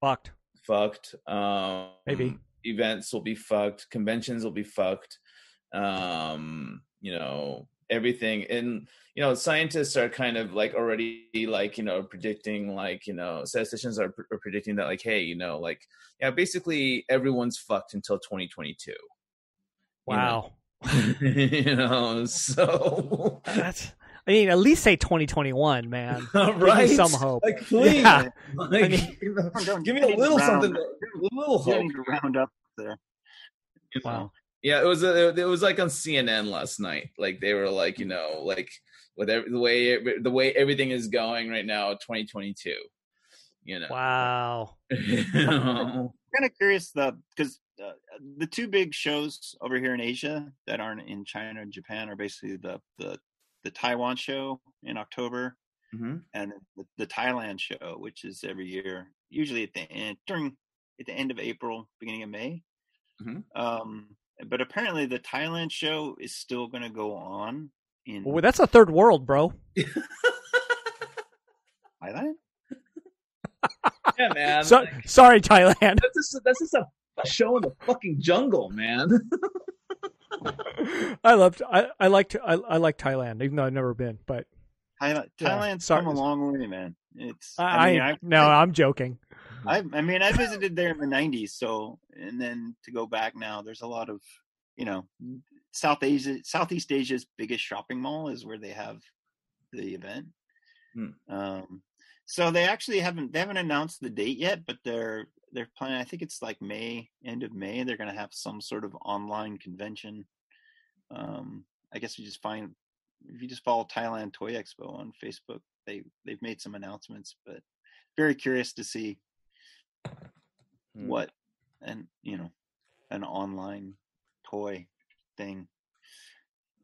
Fucked. fucked. Um, Maybe. events will be fucked. Conventions will be fucked. Um, you know, everything. And you know, scientists are kind of like already like you know predicting like you know statisticians are, are predicting that like hey you know like yeah basically everyone's fucked until 2022. you know? Wow. you know, so That's. I mean, at least say 2021, man. right, me some hope. Like, please, Yeah. like, I mean- you know, Come on, give me a little round something, up. a little hope. to round up there. you know? Wow. Yeah, it was a, it was like on CNN last night. Like they were like, you know, like with every, the way the way everything is going right now, 2022. You know, Wow. You know? kind of curious the because uh, the two big shows over here in Asia that aren't in China and Japan are basically the the the Taiwan show in October Mhm. and the, the Thailand show, which is every year, usually at the end during at the end of April, beginning of May. Mhm. Um, but apparently, the Thailand show is still going to go on in Well, that's a third world, bro. Thailand. yeah, man. So, like, sorry, Thailand. that's just that's just a, a show in the fucking jungle, man. I loved. I I liked. I, I like Thailand, even though I've never been. But Thailand, Yeah, Thailand's sorry. come a long way, man. It's I, I, mean, I, I, no, I'm joking. I, I mean, I visited there in the '90s, so and then to go back now, there's a lot of, you know, South Asia, Southeast Asia's biggest shopping mall is where they have the event. Hmm. Um, so they actually haven't they haven't announced the date yet, but they're they're planning. I think it's like May, end of May. They're going to have some sort of online convention. Um, I guess you just find if you just follow Thailand Toy Expo on Facebook, they they've made some announcements, but very curious to see Hmm. what and you know an online toy thing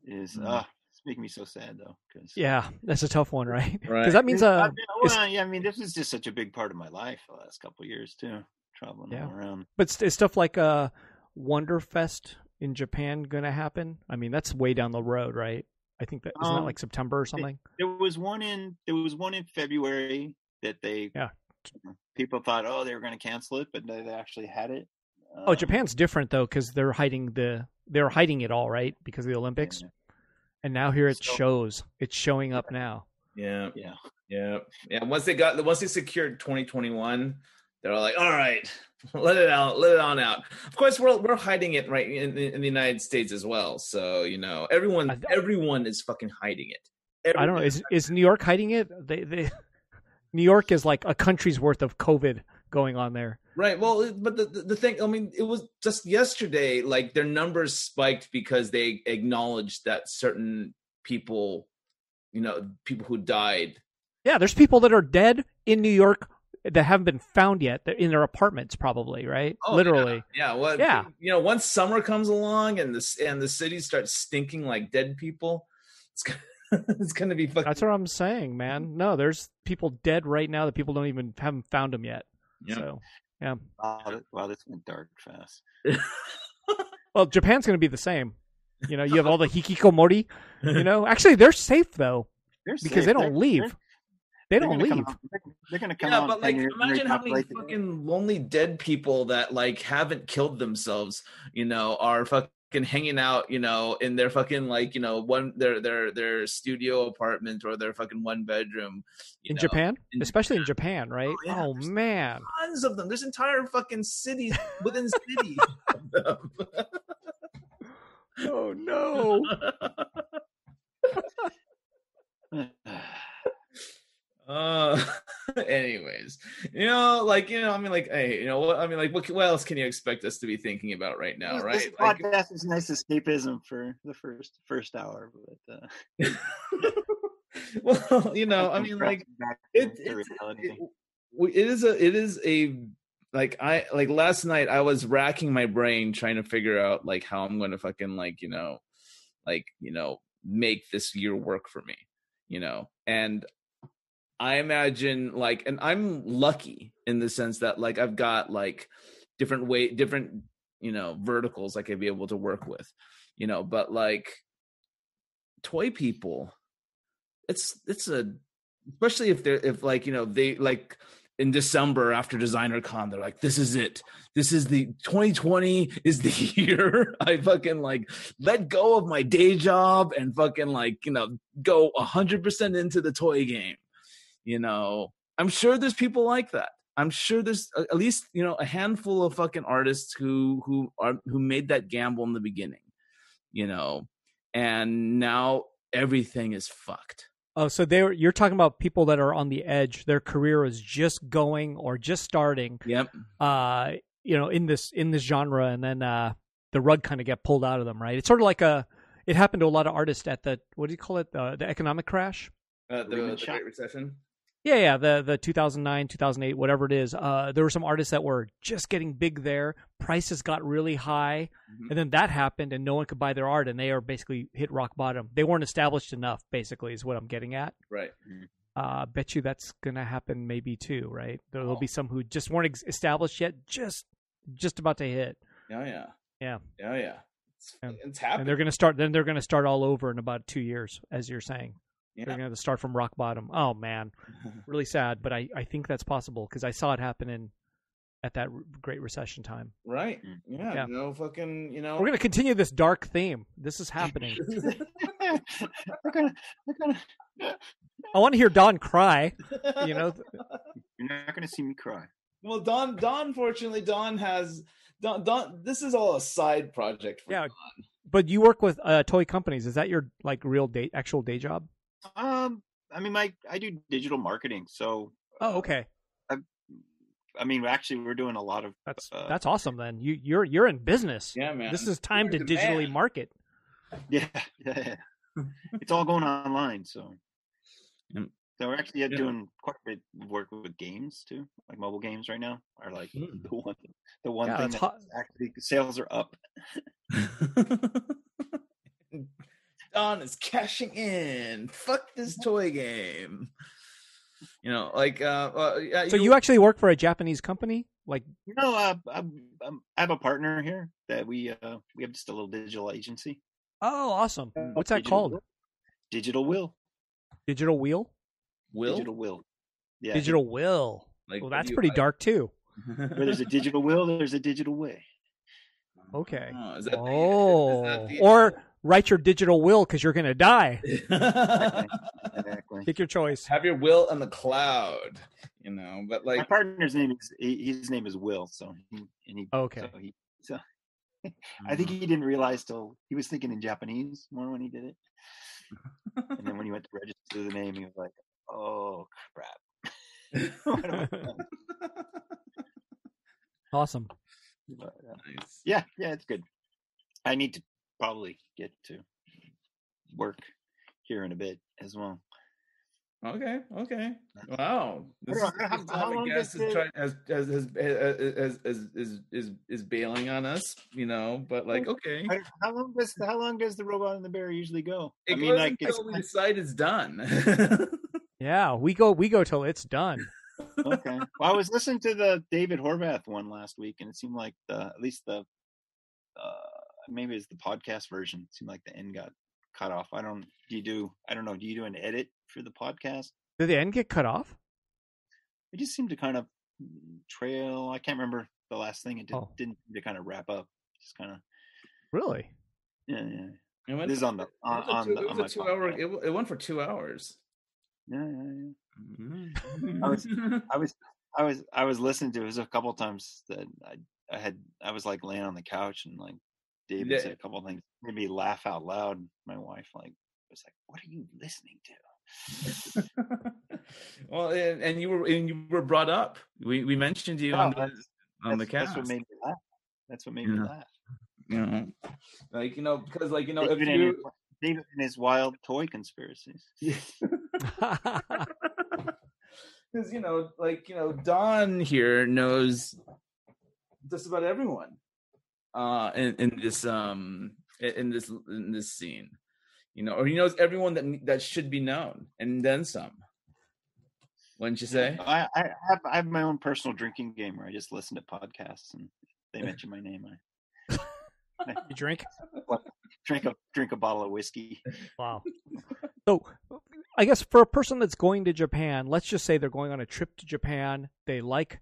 is Hmm. uh it's making me so sad though because Yeah, that's a tough one, right? Because Right. that means uh, well, yeah i mean this is just such a big part of my life the last couple of years too traveling Yeah. all around but st- is stuff like uh, Wonderfest in Japan going to happen? I mean, that's way down the road, right? I think that isn't that Um, like September or something. there was one in there was one in february that they Yeah. people thought oh they were going to cancel it but they they actually had it Oh, Um, Japan's different though because they're hiding the they're hiding it all right because of the Olympics, yeah, and now here it So- shows. It's showing up now. yeah, yeah yeah, yeah. Once they got once they secured 2021, they're all like, all right, let it out, let it on out. Of course, we're we're hiding it right in, in the United States as well. So you know, everyone everyone is fucking hiding it. I don't know. Is is New York hiding it? They they New York is like a country's worth of COVID going on there. Right. Well, but the the thing, I mean, it was just yesterday. Like their numbers spiked because they acknowledged that certain people, you know, people who died. Yeah, there's people that are dead in New York that haven't been found yet. They're in their apartments, probably right? Oh, Literally. Yeah. Well, Yeah. You know, once summer comes along and this and the city starts stinking like dead people, it's gonna, it's gonna be fucking. That's what I'm saying, man. Mm-hmm. No, there's people dead right now that people don't even haven't found them yet. Yeah. So, yeah. wow, that- wow this went dark fast Well, Japan's going to be the same. You know, you have all the hikikomori. You know, actually, they're safe though They're because safe. they They're- don't leave. they're- They don't gonna leave. out- they're, they're gonna come yeah, out but like, 10 years and imagine how many repopulate the- fucking lonely dead people that like haven't killed themselves, you know, are fucking hanging out, you know, in their fucking like, you know, one their their their studio apartment or their fucking one bedroom In know. Japan, in especially in Japan, right? Oh, yeah. Oh man. Tons of them. There's entire fucking cities within cities. of them. Oh no. Uh, anyways, you know, like you know, I mean, like, hey, you know, what I mean, like, what, what else can you expect us to be thinking about right now, This- right? This Like, podcast is nice escapism for the first first hour, but uh, well, you know, I mean, like, it, it's- it, it is a, it is a, like, I like last night I was racking my brain trying to figure out like how I'm going to fucking like you know, like you know, make this year work for me, you know, and I imagine like, and I'm lucky in the sense that like I've got like different way, different you know verticals I could be able to work with, you know. But like toy people, it's it's a especially if they're if like you know they like in December after Designer Con, they're like, "This is it. This is the 2020 is the year I fucking like let go of my day job and fucking like you know go 100 percent into the toy game." You know, I'm sure there's people like that. I'm sure there's at least you know a handful of fucking artists who who are who made that gamble in the beginning. you know, and now everything is fucked. Oh, so they are you're talking about people that are on the edge. Their career is just going or just starting. Yep. Uh, you know, in this in this genre, and then uh, the rug kind of get pulled out of them. Right? It's sort of like a. It happened to a lot of artists at the what do you call it? The the economic crash. Uh, the, Lehman the Great Recession. Yeah, yeah, the the 2009, 2008, whatever it is. Uh, there were some artists that were just getting big there. Prices got really high, Mhm. and then that happened, and no one could buy their art, and they are basically hit rock bottom. They weren't established enough, basically, is what I'm getting at. Right. Uh, bet you that's gonna happen, maybe too, right? There'll Oh. be some who just weren't ex- established yet, just just about to hit, Oh yeah. Yeah. Oh yeah. It's, And- it's happening. and they're gonna start. Then they're gonna start all over in about two years, as you're saying. They're gonna have to start from rock bottom. Oh man, really sad, but I, I think that's possible because I saw it happen in at that r- Great Recession time. right. Mm. Yeah. Yeah. No fucking. You know. We're gonna continue this dark theme. This is happening. they're gonna, they're gonna, I want to hear Don cry. You know, you're not gonna see me cry. Well, Don. Don. Fortunately, Don has. Don. Don. This is all a side project. For Yeah. Don. but you work with uh, toy companies. Is that your like real day actual day job? Um, I mean, my I do digital marketing, so Oh, okay. I mean, actually, we're doing a lot of That's Uh, that's awesome. Then you you're you're in business. Yeah, man. This is time to You're the digitally man. market. yeah, yeah, yeah. it's all going online, so Yep. so we're actually uh, Yeah. doing quite a bit of work with games too, like mobile games right now are like Mm. the one the one Yeah, thing it's that hot. actually sales are up. Don is cashing in. Fuck this toy game. You know, like uh, uh yeah, So you actually work for a Japanese company? Like You know, uh, I'm, I'm, I have a partner here that we uh, we have just a little digital agency. oh, awesome. What's that Digital called? Will. Digital Will. Digital Wheel. will Digital Will. Yeah. Digital Will. like Well, that's do you- pretty dark too. Where there's a digital will, there's a digital way. Okay. Oh, is that the- Oh, is that the- or write your digital will because you're gonna die. Exactly. Pick your choice. have your will in the cloud. You know, but like My like partner's name is he, his name is Will, so he and he Okay. so he so I think he didn't realize till he was thinking in Japanese more when he did it. And then when he went to register the name, he was like, "Oh crap!" What have I done? Awesome. But, uh, nice. yeah, yeah, it's good. I need to probably get to work here in a bit as well. Okay, okay. Wow. This is know, how- this how time a long guest does has, the- tried, has, has, has, has, is, is, is, is bailing on us, you know, but like, okay. How long does how long does the robot and the bear usually go? It I mean, goes like it's until we decide it's done. Yeah, we go we go till it's done. okay. Well, I was listening to the David Horvath one last week, and it seemed like the at least the uh maybe it's the podcast version. It seemed like the end got cut off. I don't. Do you do? I don't know. Do you do an edit for the podcast? Did the end get cut off? It just seemed to kind of trail. I can't remember the last thing. It did, Oh. didn't seem to kind of wrap up. Just kind of Really? yeah, yeah. It went This is for- on the it on, was on two, the it on was my a two hour. It, it went for two hours. Yeah, yeah, yeah. Mm-hmm. I was- I was I was I was listening to it. It was a couple times that I I had I was like laying on the couch and like David Yeah. said a couple things made me laugh out loud. My wife like was like, "What are you listening to?" well, and, and you were and you were brought up. We we mentioned you on Oh, the that's, on the cast. that's what made me laugh. That's what made me laugh. you know, like you know, because like you know, if David, and his, David and his wild toy conspiracies. because you know, like you know, Don here knows just about everyone uh in, in this um in in this in this scene, you know, or he knows everyone that that should be known, and then some. Wouldn't you say? I, I have I have my own personal drinking game where I just listen to podcasts and they mention my name. I you drink? drink a drink a bottle of whiskey. Wow. So, I guess for a person that's going to Japan, let's just say they're going on a trip to Japan. They like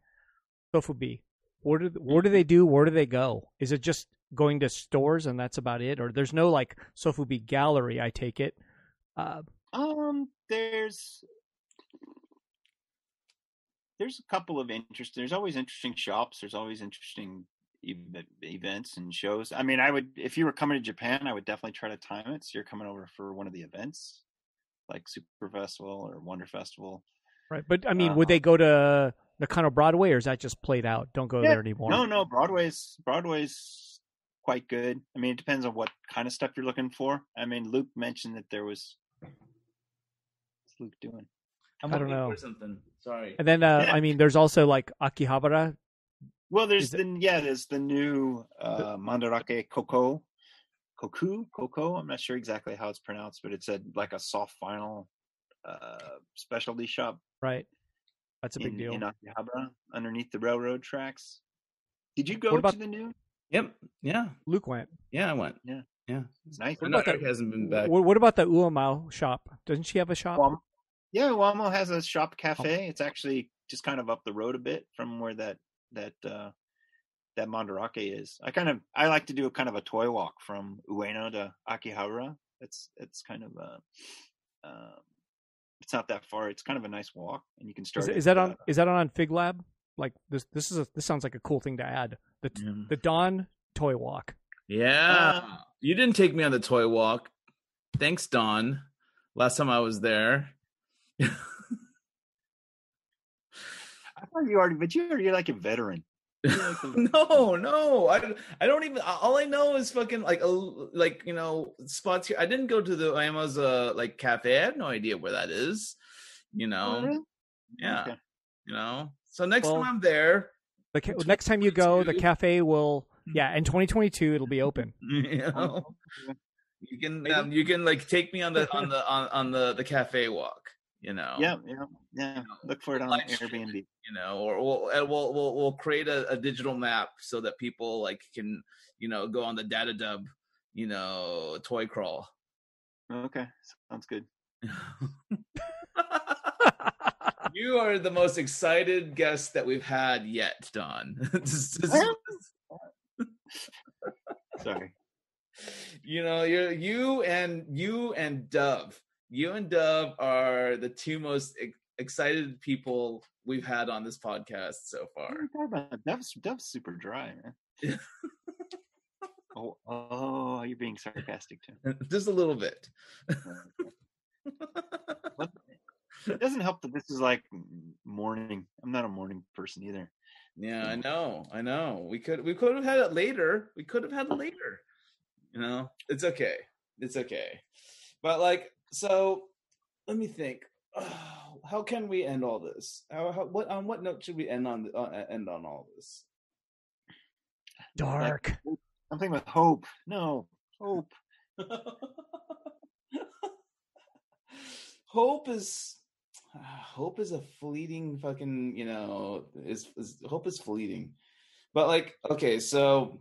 Sofubi. What do what do they do? Where do they go? Is it just going to stores and that's about it, or there's no like Sofubi gallery? I take it. Uh, Um, there's there's a couple of interesting. There's always interesting shops. There's always interesting ev- events and shows. I mean, I would if you were coming to Japan, I would definitely try to time it. So you're coming over for one of the events, like Super Festival or Wonder Festival. Right, but I mean, would they go to Nakano Broadway, or is that just played out? Don't go Yeah. there anymore. No, no, Broadway's Broadway's quite good. I mean, it depends on what kind of stuff you're looking for. I mean, Luke mentioned that there was. What's Luke doing? I'm I don't know. for something. Sorry. And then, uh, Yeah. I mean, there's also like Akihabara. Well, there's Is the yeah, there's the new uh, Mandarake Koko, Koku, Koko. I'm not sure exactly how it's pronounced, but it's a like a soft vinyl uh, specialty shop Right, that's a big in, deal. in Akihabara underneath the railroad tracks. Did you go about- to the new? Yep. Yeah. Luke went. Yeah. I went. Yeah. Yeah. It's nice. What No, about that- hasn't been back. What, what about the Uamou shop? Doesn't she have a shop? Wam- yeah, Uamou has a shop cafe. It's actually just kind of up the road a bit from where that that uh that Mandarake is. I kind of I like to do a kind of a toy walk from Ueno to Akihabara. It's it's kind of a um it's not that far. It's kind of a nice walk and you can start is, at, is that on? uh, Is that on Fig Lab? Like this? This is a, this sounds like a cool thing to add. The Yeah. the Don Toy Walk. Yeah. Uh, you didn't take me on the toy walk. Thanks, Don. Last time I was there. I thought you already but you're you're like a veteran. You're like the- no, no. I, I don't even all I know is fucking like a like, you know, spots here. I didn't go to the Iama's uh like cafe. I have no idea where that is. You know. really? Yeah. Okay. You know. So next Well- time I'm there, The ca- next time you go, the cafe will yeah. In 2022, it'll be open. you know, Oh, you can um, you can like take me on the on the on, on the the cafe walk, you know. Yeah, yeah, yeah. Look for it on. Airbnb. you know, or we'll we'll we'll, we'll create a, a digital map so that people like can you know go on the data dub, you know, toy crawl. Okay, sounds good. you are the most excited guest that we've had yet, Don. Sorry. you know, you're you and you and Dove. You and Dove are the two most ex- excited people we've had on this podcast so far. are you talking about? Dove's, Dove's super dry, man. oh, oh, you're being sarcastic too. Just a little bit. It doesn't help that this is like morning. I'm not a morning person either. Yeah, I know. I know. We could we could have had it later. We could have had it oh. later. You know, it's okay. It's okay. But like, so let me think. how can we end all this? How, how, what on what note should we end on uh, end on all this? Dark. Something with hope. No, hope. hope is hope is a fleeting fucking you know is, is hope is fleeting but like okay so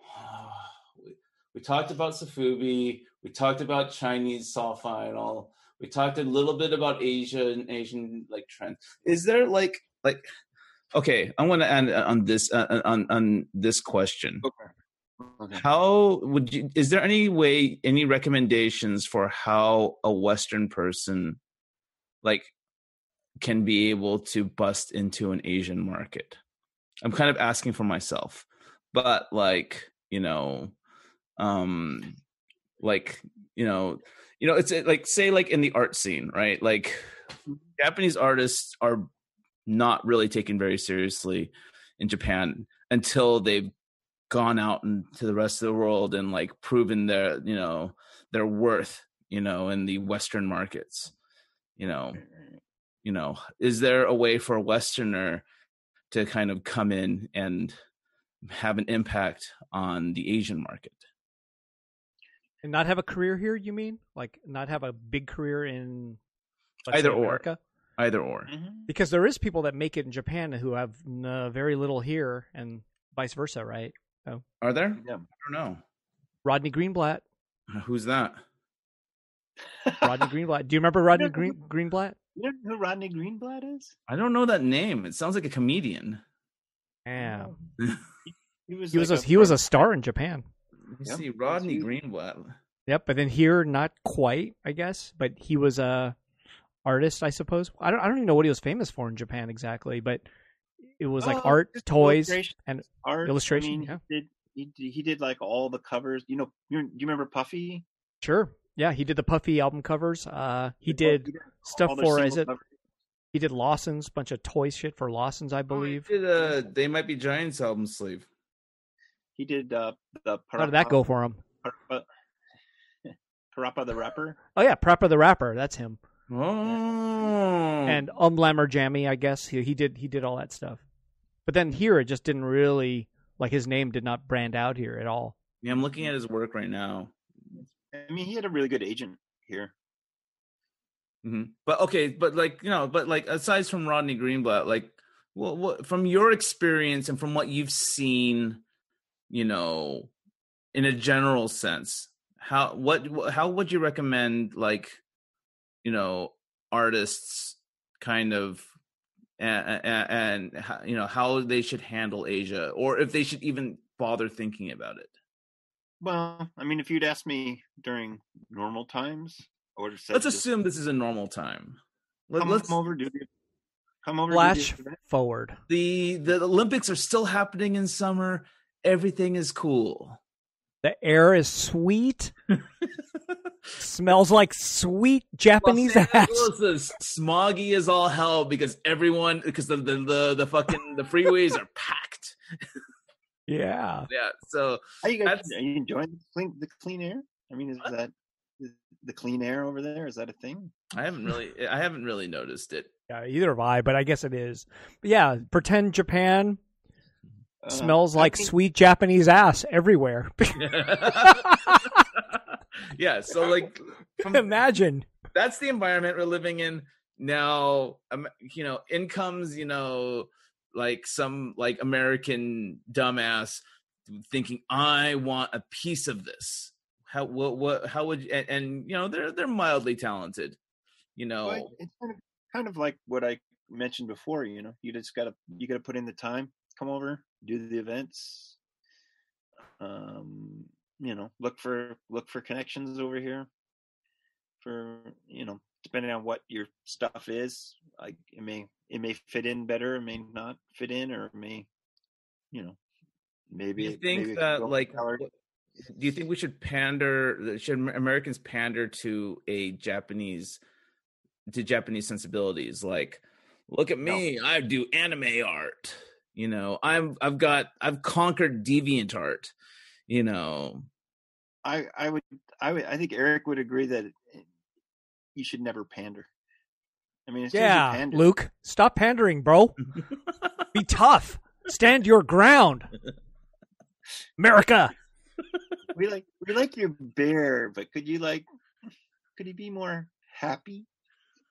we, we talked about sofubi we talked about chinese soft vinyl we talked a little bit about asia and asian like trends is there like like okay i want to end on this uh, on on this question Okay. Okay. how would you is there any way any recommendations for how a western person like can be able to bust into an asian market i'm kind of asking for myself but like you know um like you know you know it's uh, like say like in the art scene right? Like japanese artists are not really taken very seriously in japan until they've gone out into the rest of the world and like proven their you know their worth you know in the western markets you know? You know is there a way for a westerner to kind of come in and have an impact on the asian market And not have a career here, you mean? Like not have a big career in Either say, or. America? either or Mhm. Because there is people that make it in Japan who have uh, very little here, and vice versa, right? are there Yeah. i don't know Rodney Greenblatt. who's that Rodney Greenblatt. Do you remember Rodney Yeah. Green, Greenblatt? You know who Rodney Greenblatt is? i don't know that name it sounds like a comedian Yeah, He was. he was like a, he was a star in Japan. Let Yep. see rodney He's- greenblatt Yep, but then here, not quite, I guess. But he was a artist, I suppose. I don't, I don't even know what he was famous for in Japan exactly. But it was like Oh, art, toys, illustration, and art. illustration, I mean, yeah. he did he did, he did like all the covers. You know, you do you remember Puffy? sure, yeah, he did the Puffy album covers. Uh, he Well, did stuff for is it? covers. He did Lawson's bunch of toy shit for Lawson's, I Oh, he believe. did, uh, they might be Giants album sleeve. He did uh, the How did that go for him? Parappa, Parappa the rapper. Oh yeah, Parappa the rapper, that's him. Oh, And Umlammer Jammy, I guess he, he did he did all that stuff. But then here it just didn't really like his name did not brand out here at all. yeah, I'm looking at his work right now. I mean, he had a really good agent here. hmm But okay, but like you know, but like aside from Rodney Greenblatt, like what, what from your experience and from what you've seen, you know, in a general sense, how what how would you recommend like, you know, artists kind of and, and, and how- you know how they should handle Asia or if they should even bother thinking about it. Well, I mean, if you'd asked me during normal times, I would have said, Let's just assume this is a normal time. Let, come let's over, do the, come over. Flash do the forward. the the Olympics are still happening in summer. Everything is cool. The air is sweet. Smells like sweet Japanese Los ass. Angeles is smoggy as all hell because everyone because the the the, the fucking the freeways are packed. Yeah. Yeah, so Are you guys are you enjoying the clean the clean air? I mean, is that is the clean air over there? Is that a thing? I haven't really I haven't really noticed it. Yeah, either have I, but I guess it is. But yeah, pretend Japan Uh, smells like think- sweet Japanese ass everywhere. yeah, so like from, Imagine. that's the environment we're living in now um, you know in comes you know like some like american dumbass thinking i want a piece of this how what what how would and, and you know they're they're mildly talented you know Well, it's kind of kind of like what I mentioned before. You know, you just gotta you gotta put in the time, come over, do the events. Um, you know, look for look for connections over here. For you know, depending on what your stuff is, like it may it may fit in better, it may not fit in, or it may, you know, maybe you think maybe that like what- do you think we should pander should americans pander to a japanese to japanese sensibilities like look at me i do anime art you know i'm i've got i've conquered deviant art you know I I would I would I think Eric would agree that you should never pander. I mean, as soon as you Yeah, pander, Luke, stop pandering, bro. Be tough. Stand your ground. America. we like we like your bear, but could you like could he be more happy?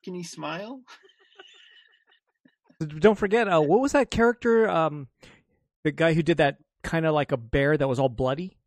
Can he smile? Don't forget, uh, what was that character? Um, the guy who did that kind of like a bear that was all bloody.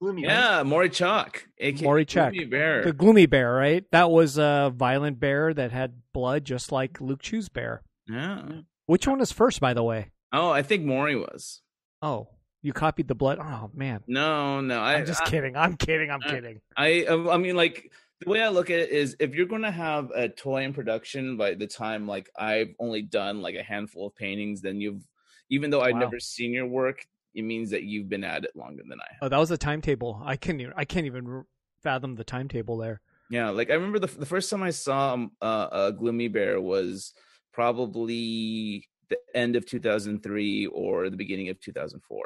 Gloomy. right? yeah Mori Chack aka Mori Chack. Gloomy bear The gloomy bear, right? That was a violent bear that had blood, just like Luke Chueh's bear. yeah Which one is first, by the way? oh i think maury was Oh, you copied the blood. Oh man, no no I, I'm just I, kidding. I'm kidding. I'm I- kidding. I I mean like the way I look at it is if you're going to have a toy in production by the time like I've only done like a handful of paintings then you've even though I've Wow. never seen your work it means that you've been at it longer than I have. Oh, that was a timetable. I can't. Even, I can't even fathom the timetable there. Yeah, like I remember the the first time I saw uh, a gloomy bear was probably the end of 2003 or the beginning of 2004.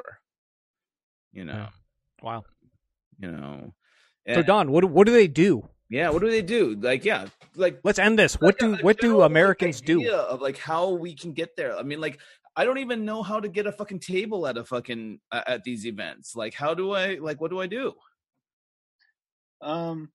You know, Yeah. Wow. you know. So Don, what what do they do? Yeah, what do they do? Like, yeah, like Let's end this. What do like, a what do general, like, Americans do? idea Of like how we can get there. I mean, like I don't even know how to get a fucking table at a fucking uh, at these events. Like, how do I like? What do I do? Um,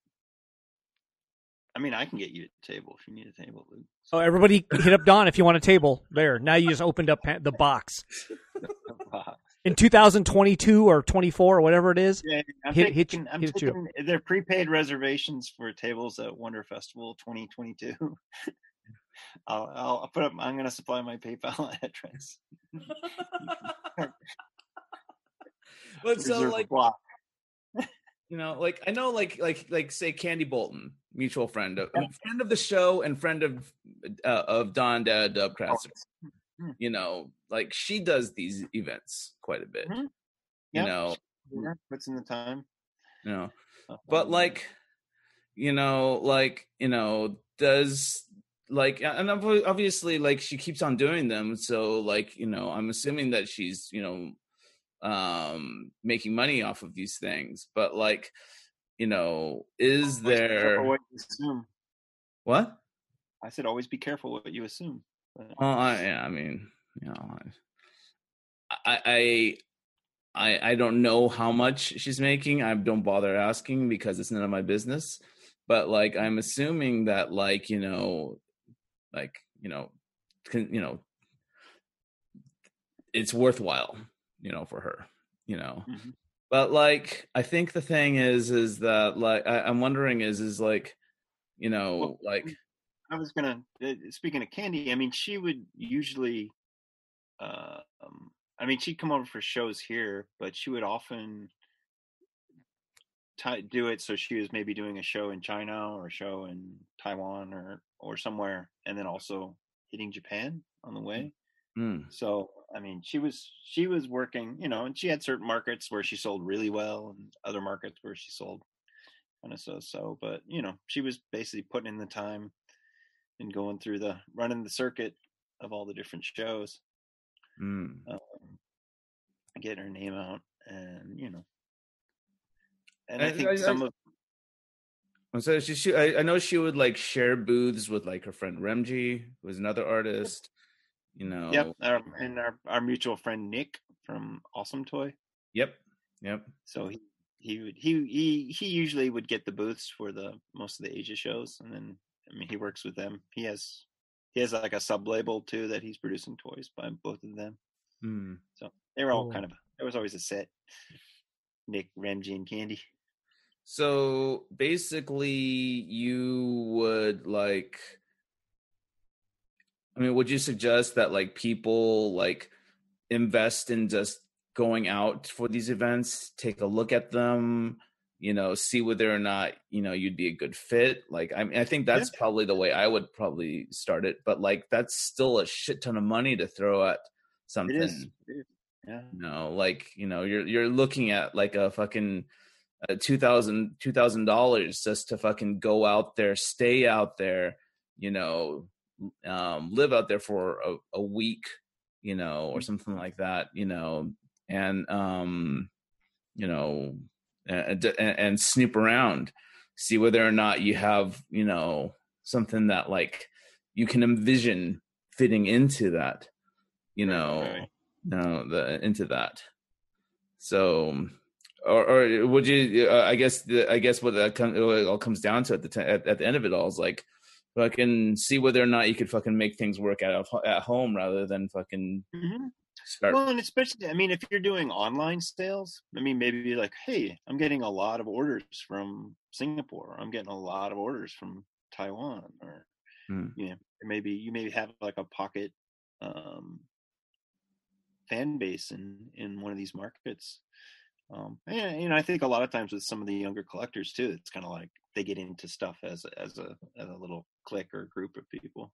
I mean, I can get you a table if you need a table. Luke. Oh, everybody hit up Don if you want a table. There. Now you just opened up pa- the box. In 2022 or 24 or whatever it is. Yeah, I'm Hit- hit taking, you- I'm hit taking they're prepaid reservations for tables at Wonder Festival 2022. I'll, I'll put up. I'm going to supply my PayPal address. But so like block. you know, like I know, like like like say Candie Bolton, mutual friend of friend of the show and friend of uh, of Don Dad Dub Cratzer. Hmm. you know, like she does these events quite a bit. Mhm. You know, Yeah, puts in the time. you know, Um, but like you know like you know does like and obviously like she keeps on doing them so like you know i'm assuming that she's you know um making money off of these things but like you know is always be careful there what what I said, always be careful what you assume. Well i yeah, i mean you know i i i i don't know how much she's making. I don't bother asking because it's none of my business. But like i'm assuming that like you know like you know can, you know it's worthwhile you know for her you know? Mhm. but like i think the thing is is that like I, i'm wondering is is like you know like I was gonna uh, speaking of Candie. I mean, she would usually. Uh, um, I mean, she'd come over for shows here, but she would often ti do it. So she was maybe doing a show in China or a show in Taiwan or or somewhere, and then also hitting Japan on the way. mm, So I mean, she was she was working, you know, and she had certain markets where she sold really well, and other markets where she sold kind of so so. But you know, she was basically putting in the time and going through the running the circuit of all the different shows, mm. um, getting her name out, and you know, and I And think I- I- some of so she, she I, I know she would like share booths with like her friend Remji, who was another artist. You know. yep, our, and our our mutual friend Nick from Awesome Toy. Yep. Yep. So he he would he he he usually would get the booths for the most of the Asia shows, and then I mean he works with them. He has he has like a sub label too that he's producing toys by both of them. Mm. So they were all Cool. kind of there was always a set. Nick, Remji, and Candie. So basically, you would like. I mean, would you suggest that like people like invest in just going out for these events, take a look at them, you know, see whether or not you know you'd be a good fit? Like, I mean, I think that's probably the way I would probably start it. But like, that's still a shit ton of money to throw at something. It is. it is, Yeah. No, like you know, you're you're looking at like a fucking uh, two thousand two thousand dollars just to fucking go out there, stay out there, you know, um, live out there for a, a week, you know, or something like that, you know, and um, you know, and, and, and snoop around, see whether or not you have, you know, something that like you can envision fitting into that, you know Right. no the into that so or, or would you uh, i guess the, i guess what that come, what it all comes down to at the t- at, at the end of it all is like fucking see whether or not you could fucking make things work out of, at home rather than fucking hmm start Well, and especially, I mean, if you're doing online sales, I mean, maybe you're like, hey, I'm getting a lot of orders from Singapore. I'm getting a lot of orders from Taiwan, or Hmm. you know, maybe you maybe have like a pocket um, fan base in in one of these markets. Um, and you know, I think a lot of times with some of the younger collectors too, it's kind of like they get into stuff as a, as a as a little clique or group of people.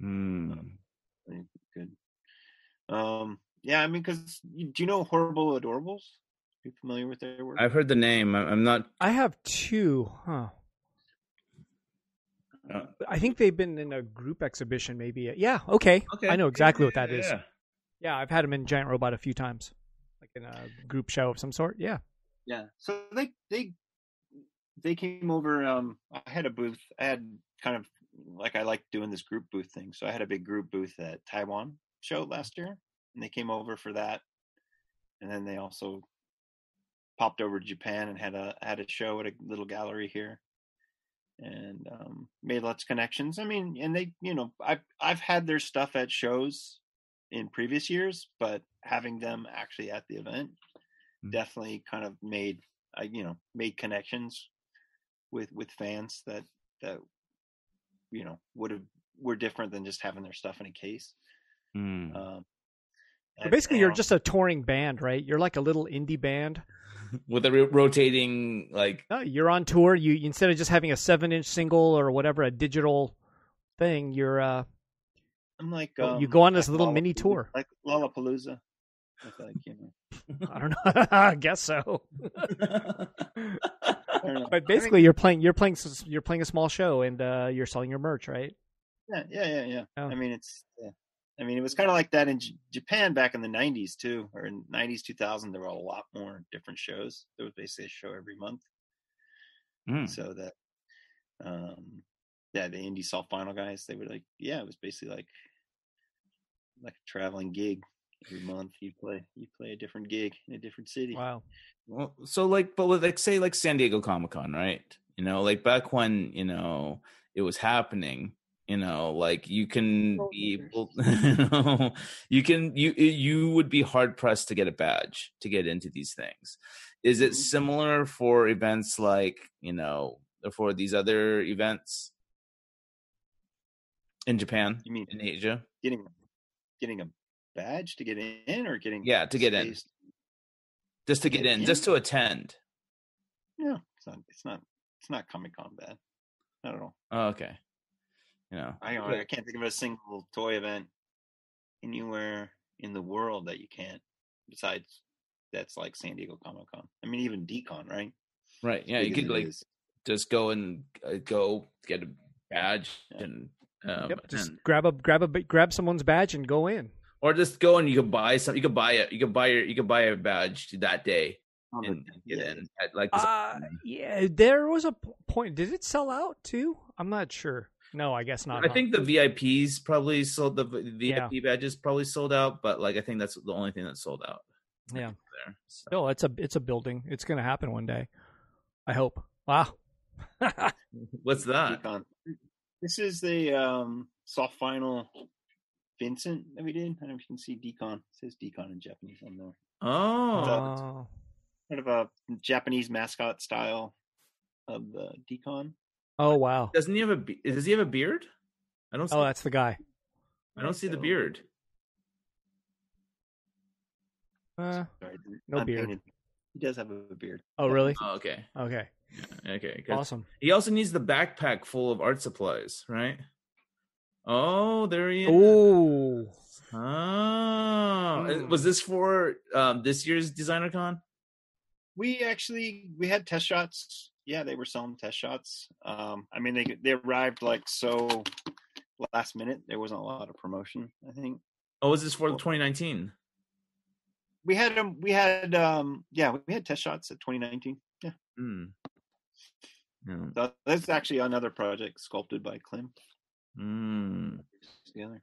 Hmm. I think good. Um, yeah, I mean, because do you know Horrible Adorables? you familiar with their work? i've heard the name I- i'm not I have two, huh? uh, I think they've been in a group exhibition, maybe. Yeah, okay. okay I know exactly Yeah, what that yeah, is. yeah. Yeah, I've had them in Giant Robot a few times, like in a group show of some sort. Yeah. Yeah. So they they they came over. Um, I had a booth. I had kind of like I like doing this group booth thing. So I had a big group booth at Taiwan show last year, and they came over for that. And then they also popped over to Japan and had a had a show at a little gallery here, and um, made lots of connections. I mean, and they, you know, I've I've had their stuff at shows in previous years, but having them actually at the event Mm. definitely kind of made I you know made connections with with fans that that you know would have were different than just having their stuff in a case. Hmm. Um, So basically, you're just a touring band, right? You're like a little indie band. with a ro- rotating like No, you're on tour. You instead of just having a seven-inch single or whatever, a digital thing, you're uh, I'm like um, you go on this like little mini tour. like Lollapalooza. With, like, you know, I don't know. I guess so. I. But basically, you're playing you're playing you're playing a small show and uh, you're selling your merch, right? Yeah, yeah, yeah, yeah. Oh. I mean, it's. Yeah. I mean, it was kind of like that in J- Japan back in the '90s too, or in '90s, 2000. There were a lot more different shows. There was basically a show every month, Mm. so that, um, yeah, the indie soft vinyl guys, they were like, yeah, it was basically like, like a traveling gig every month. You play, you play a different gig in a different city. Wow. Well, so like, but with like, say, like San Diego Comic Con, right? You know, like back when you know it was happening. You know, like you can Oh, be able, you, know, you can you you would be hard pressed to get a badge to get into these things. Is it Mhm. similar for events like you know for these other events in Japan, You mean in Asia? getting, getting a badge to get in, or getting Yeah, to get in. Just to get in, in? just to attend. Yeah, it's not, it's not, it's not Comic Con bad. Not at all. Oh, okay. You know, I, I can't think of a single toy event anywhere in the world that you can't. Besides, that's like San Diego Comic Con. I mean, even DCon, right? right? Yeah, you Big could like is. just go and uh, go get a badge Yeah. and um, yep. Just and- grab a grab a grab someone's badge and go in. or just go and you could buy some. You could buy it. You could buy your. You could buy a badge that day On and get yeah, in like. Uh, yeah, there was a point. Did it sell out too? I'm not sure. No, I guess not. I huh? think the VIPs probably sold the v- Yeah. VIP badges probably sold out, but like I think that's the only thing that sold out. Yeah. there. So, No, it's a it's a building. It's going to happen one day. I hope. Wow. what's that? This is the um, soft vinyl Vincent that we did. I don't know if you can see DCon. It says DCon in Japanese on there. Oh, Oh, Kind of a Japanese mascot style of the DCon. Oh wow. doesn't he have a? be- Does he have a beard? I don't. See, Oh, that's the guy. I don't see the beard. Uh, Sorry, No beard. unpainted. He does have a beard. oh, really? Oh, okay. Okay. Okay. 'cause Awesome. He also needs the backpack full of art supplies, right? Oh, there he is. Oh, Oh, Uh, was this for um, this year's designer con? We actually we had test shots. Yeah, they were selling test shots. Um, I mean, they they arrived like so last minute. There wasn't a lot of promotion. I think Oh, was this for the 2019? we had them. We had um, yeah, we had test shots at 2019. Yeah, Hmm. Yeah. so that's actually another project sculpted by Klim. Hmm. Together.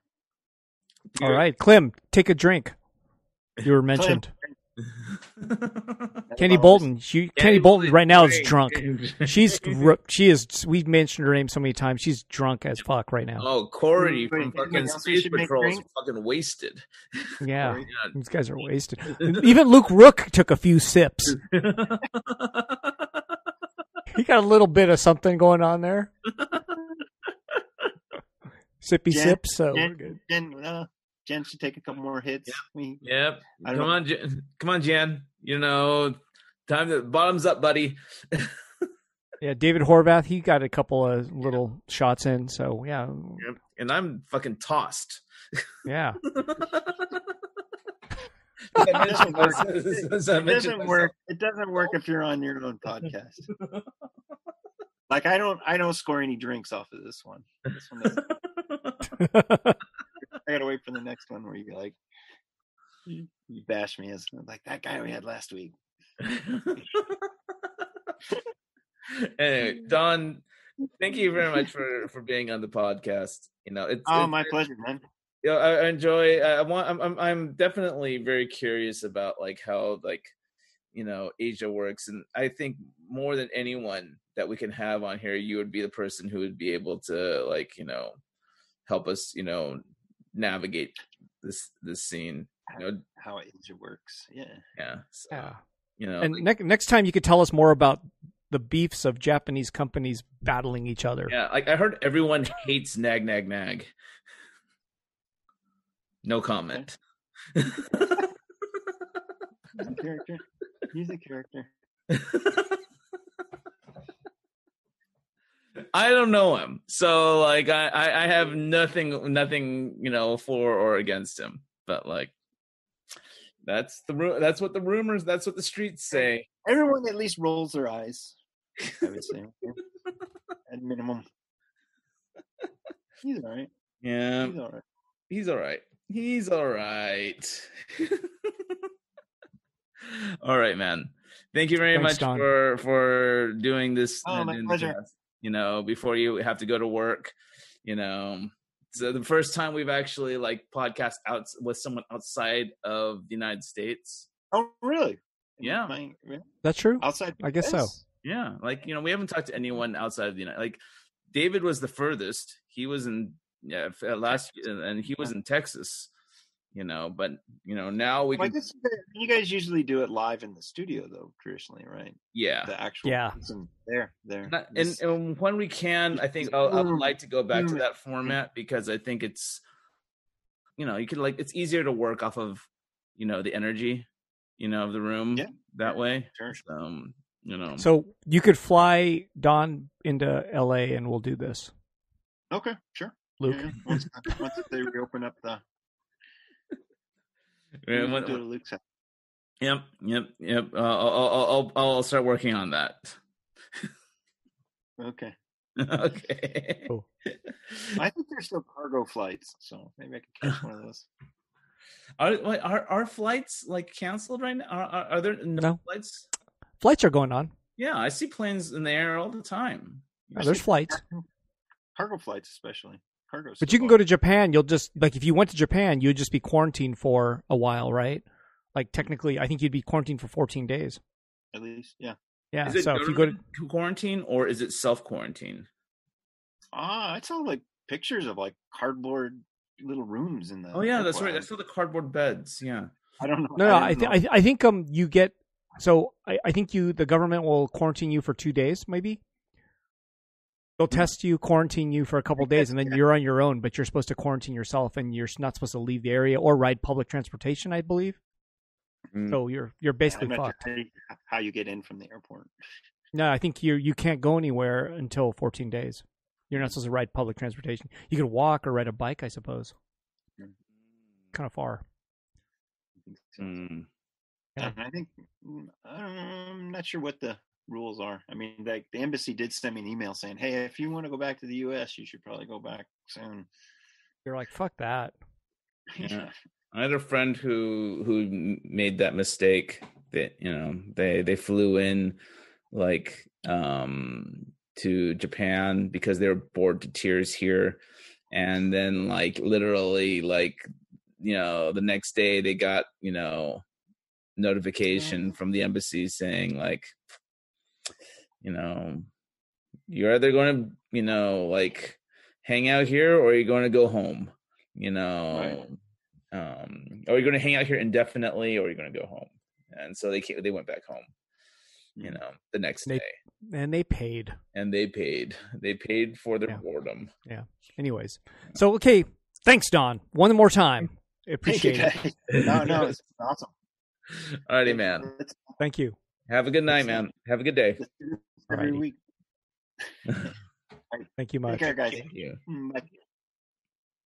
all right, Clem, take a drink. You were mentioned. Kenny Bolton. She, Kenny Bolton right now is drunk. She's ru- she is. We've mentioned her name so many times. She's drunk as fuck right now. Oh, Corey from fucking Space Patrol is fucking wasted. Yeah, Sorry. these guys are wasted. Even Luke Rook took a few sips. He got a little bit of something going on there. Sippy Jen- sips. So we're Jen, good. Jen, uh, Jen should take a couple more hits. We, Yep. I Come don't- on, Jen. Come on, Jan. You know, time to bottoms up, buddy. Yeah, David Horvath. He got a couple of little shots in. So yeah, Yep. And I'm fucking tossed. yeah. As I mentioned- work. it doesn't work. It doesn't work if you're on your own podcast. like I don't, I don't score any drinks off of this one. This one doesn't- I gotta wait for the next one where you be like, you, you bash me as like that guy we had last week. anyway, Don, thank you very much for for being on the podcast. You know, it's, Oh, it's- my pleasure, man. you know, I I enjoy. I want. I'm, I'm. I'm definitely very curious about like how like you know Asia works, and I think more than anyone that we can have on here, you would be the person who would be able to like you know help us you know navigate this this scene. You know, How Asia works. Yeah. yeah. So, yeah. You know, And like- next next time you could tell us more about the beefs of Japanese companies battling each other. yeah. Like I heard everyone hates nag nag nag. No comment. He's a character. He's a character. I don't know him, so like I, I I have nothing nothing you know for or against him, but like that's the that's what the rumors that's what the streets say. Everyone at least rolls their eyes. I would say, at minimum. He's all right. Yeah, He's all right. he's all right. He's all right. all right, man. Thank you very Thanks, much Don. for for doing this. Oh, my pleasure. cast, You know, before you have to go to work. You know, so the first time we've actually like podcast out with someone outside of the United States. Oh, really? Yeah. My- really? That's true. Outside. I guess so. Yeah, like you know, we haven't talked to anyone outside of the United. Like David was the furthest. He was in yeah uh, last, and he was in Texas. You know, but you know now we Well, can. you guys- usually do it live in the studio, though. Traditionally, right? Yeah, The actual Yeah. person there, there. And, and, This- and when we can, I think I'll, I would like to go back to that format because I think it's, you know, you can like it's easier to work off of, you know, the energy, you know, of the room Yeah. that way. Sure. Um, you know, So you could fly Don into L.A. and we'll do this, Okay, sure. Luke. Yeah, once, once they reopen up the. Yeah, when- do it at Luke's house. yep, yep, yep. Uh, I'll, I'll, I'll, I'll start working on that. Okay. okay. Cool. I think there's still cargo flights, so maybe I can catch one of those. Are, wait, are are flights like canceled right now? Are, are, are there no, No. flights? Flights are going on. Yeah, I see planes in the air all the time. Yeah, there's flights, Cargo flights, especially. Cargo. but you can go to Japan. You'll just like if you went to Japan, you'd just be quarantined for a while, right? Like technically, I think you'd be quarantined for 14 days. at least. Yeah. Yeah. Is it So if you go to quarantine or is it self quarantine? Ah, I saw like pictures of like cardboard little rooms in the. Oh yeah, that's right. I airport. saw the cardboard beds. Yeah. I don't know. no, no, I, I, didn't th- know. I, I think um you get so I, I think you the government will quarantine you for two days maybe. They'll test you, quarantine you for a couple days, and then you're on your own. But you're supposed to quarantine yourself, and you're not supposed to leave the area or ride public transportation. I believe. Mm. So you're you're basically not fucked. how you- get in from the airport. No, I think you you can't go anywhere until 14 days. You're not supposed to ride public transportation. You could walk or ride a bike, I suppose. Kind of far. Mm. Yeah. And I think mm, I'm not sure what the rules are. I mean, like the embassy did send me an email saying, "Hey, if you want to go back to the U.S., you should probably go back soon." You're like, fuck that. Yeah. I had a friend who who made that mistake. That you know they they flew in like um to Japan because they were bored to tears here, and then like literally like you know the next day they got you know notification from the embassy saying like you know you're either going to you know like hang out here or you're going to go home you know um or you're going to hang out here indefinitely or are you're going to go home and so they came, they went back home you Mm. know the next They- day And they paid. and they paid they paid for their Yeah. boredom Yeah. Anyways. So, okay. Thanks, Don. One more time. Thank Appreciate you, it. guys. No, no, it's awesome. alrighty man Thank you. have a good night It's, man have a good day it's every Alrighty. week. Thank you much. Take care, guys. Thank you. Mm, Bye.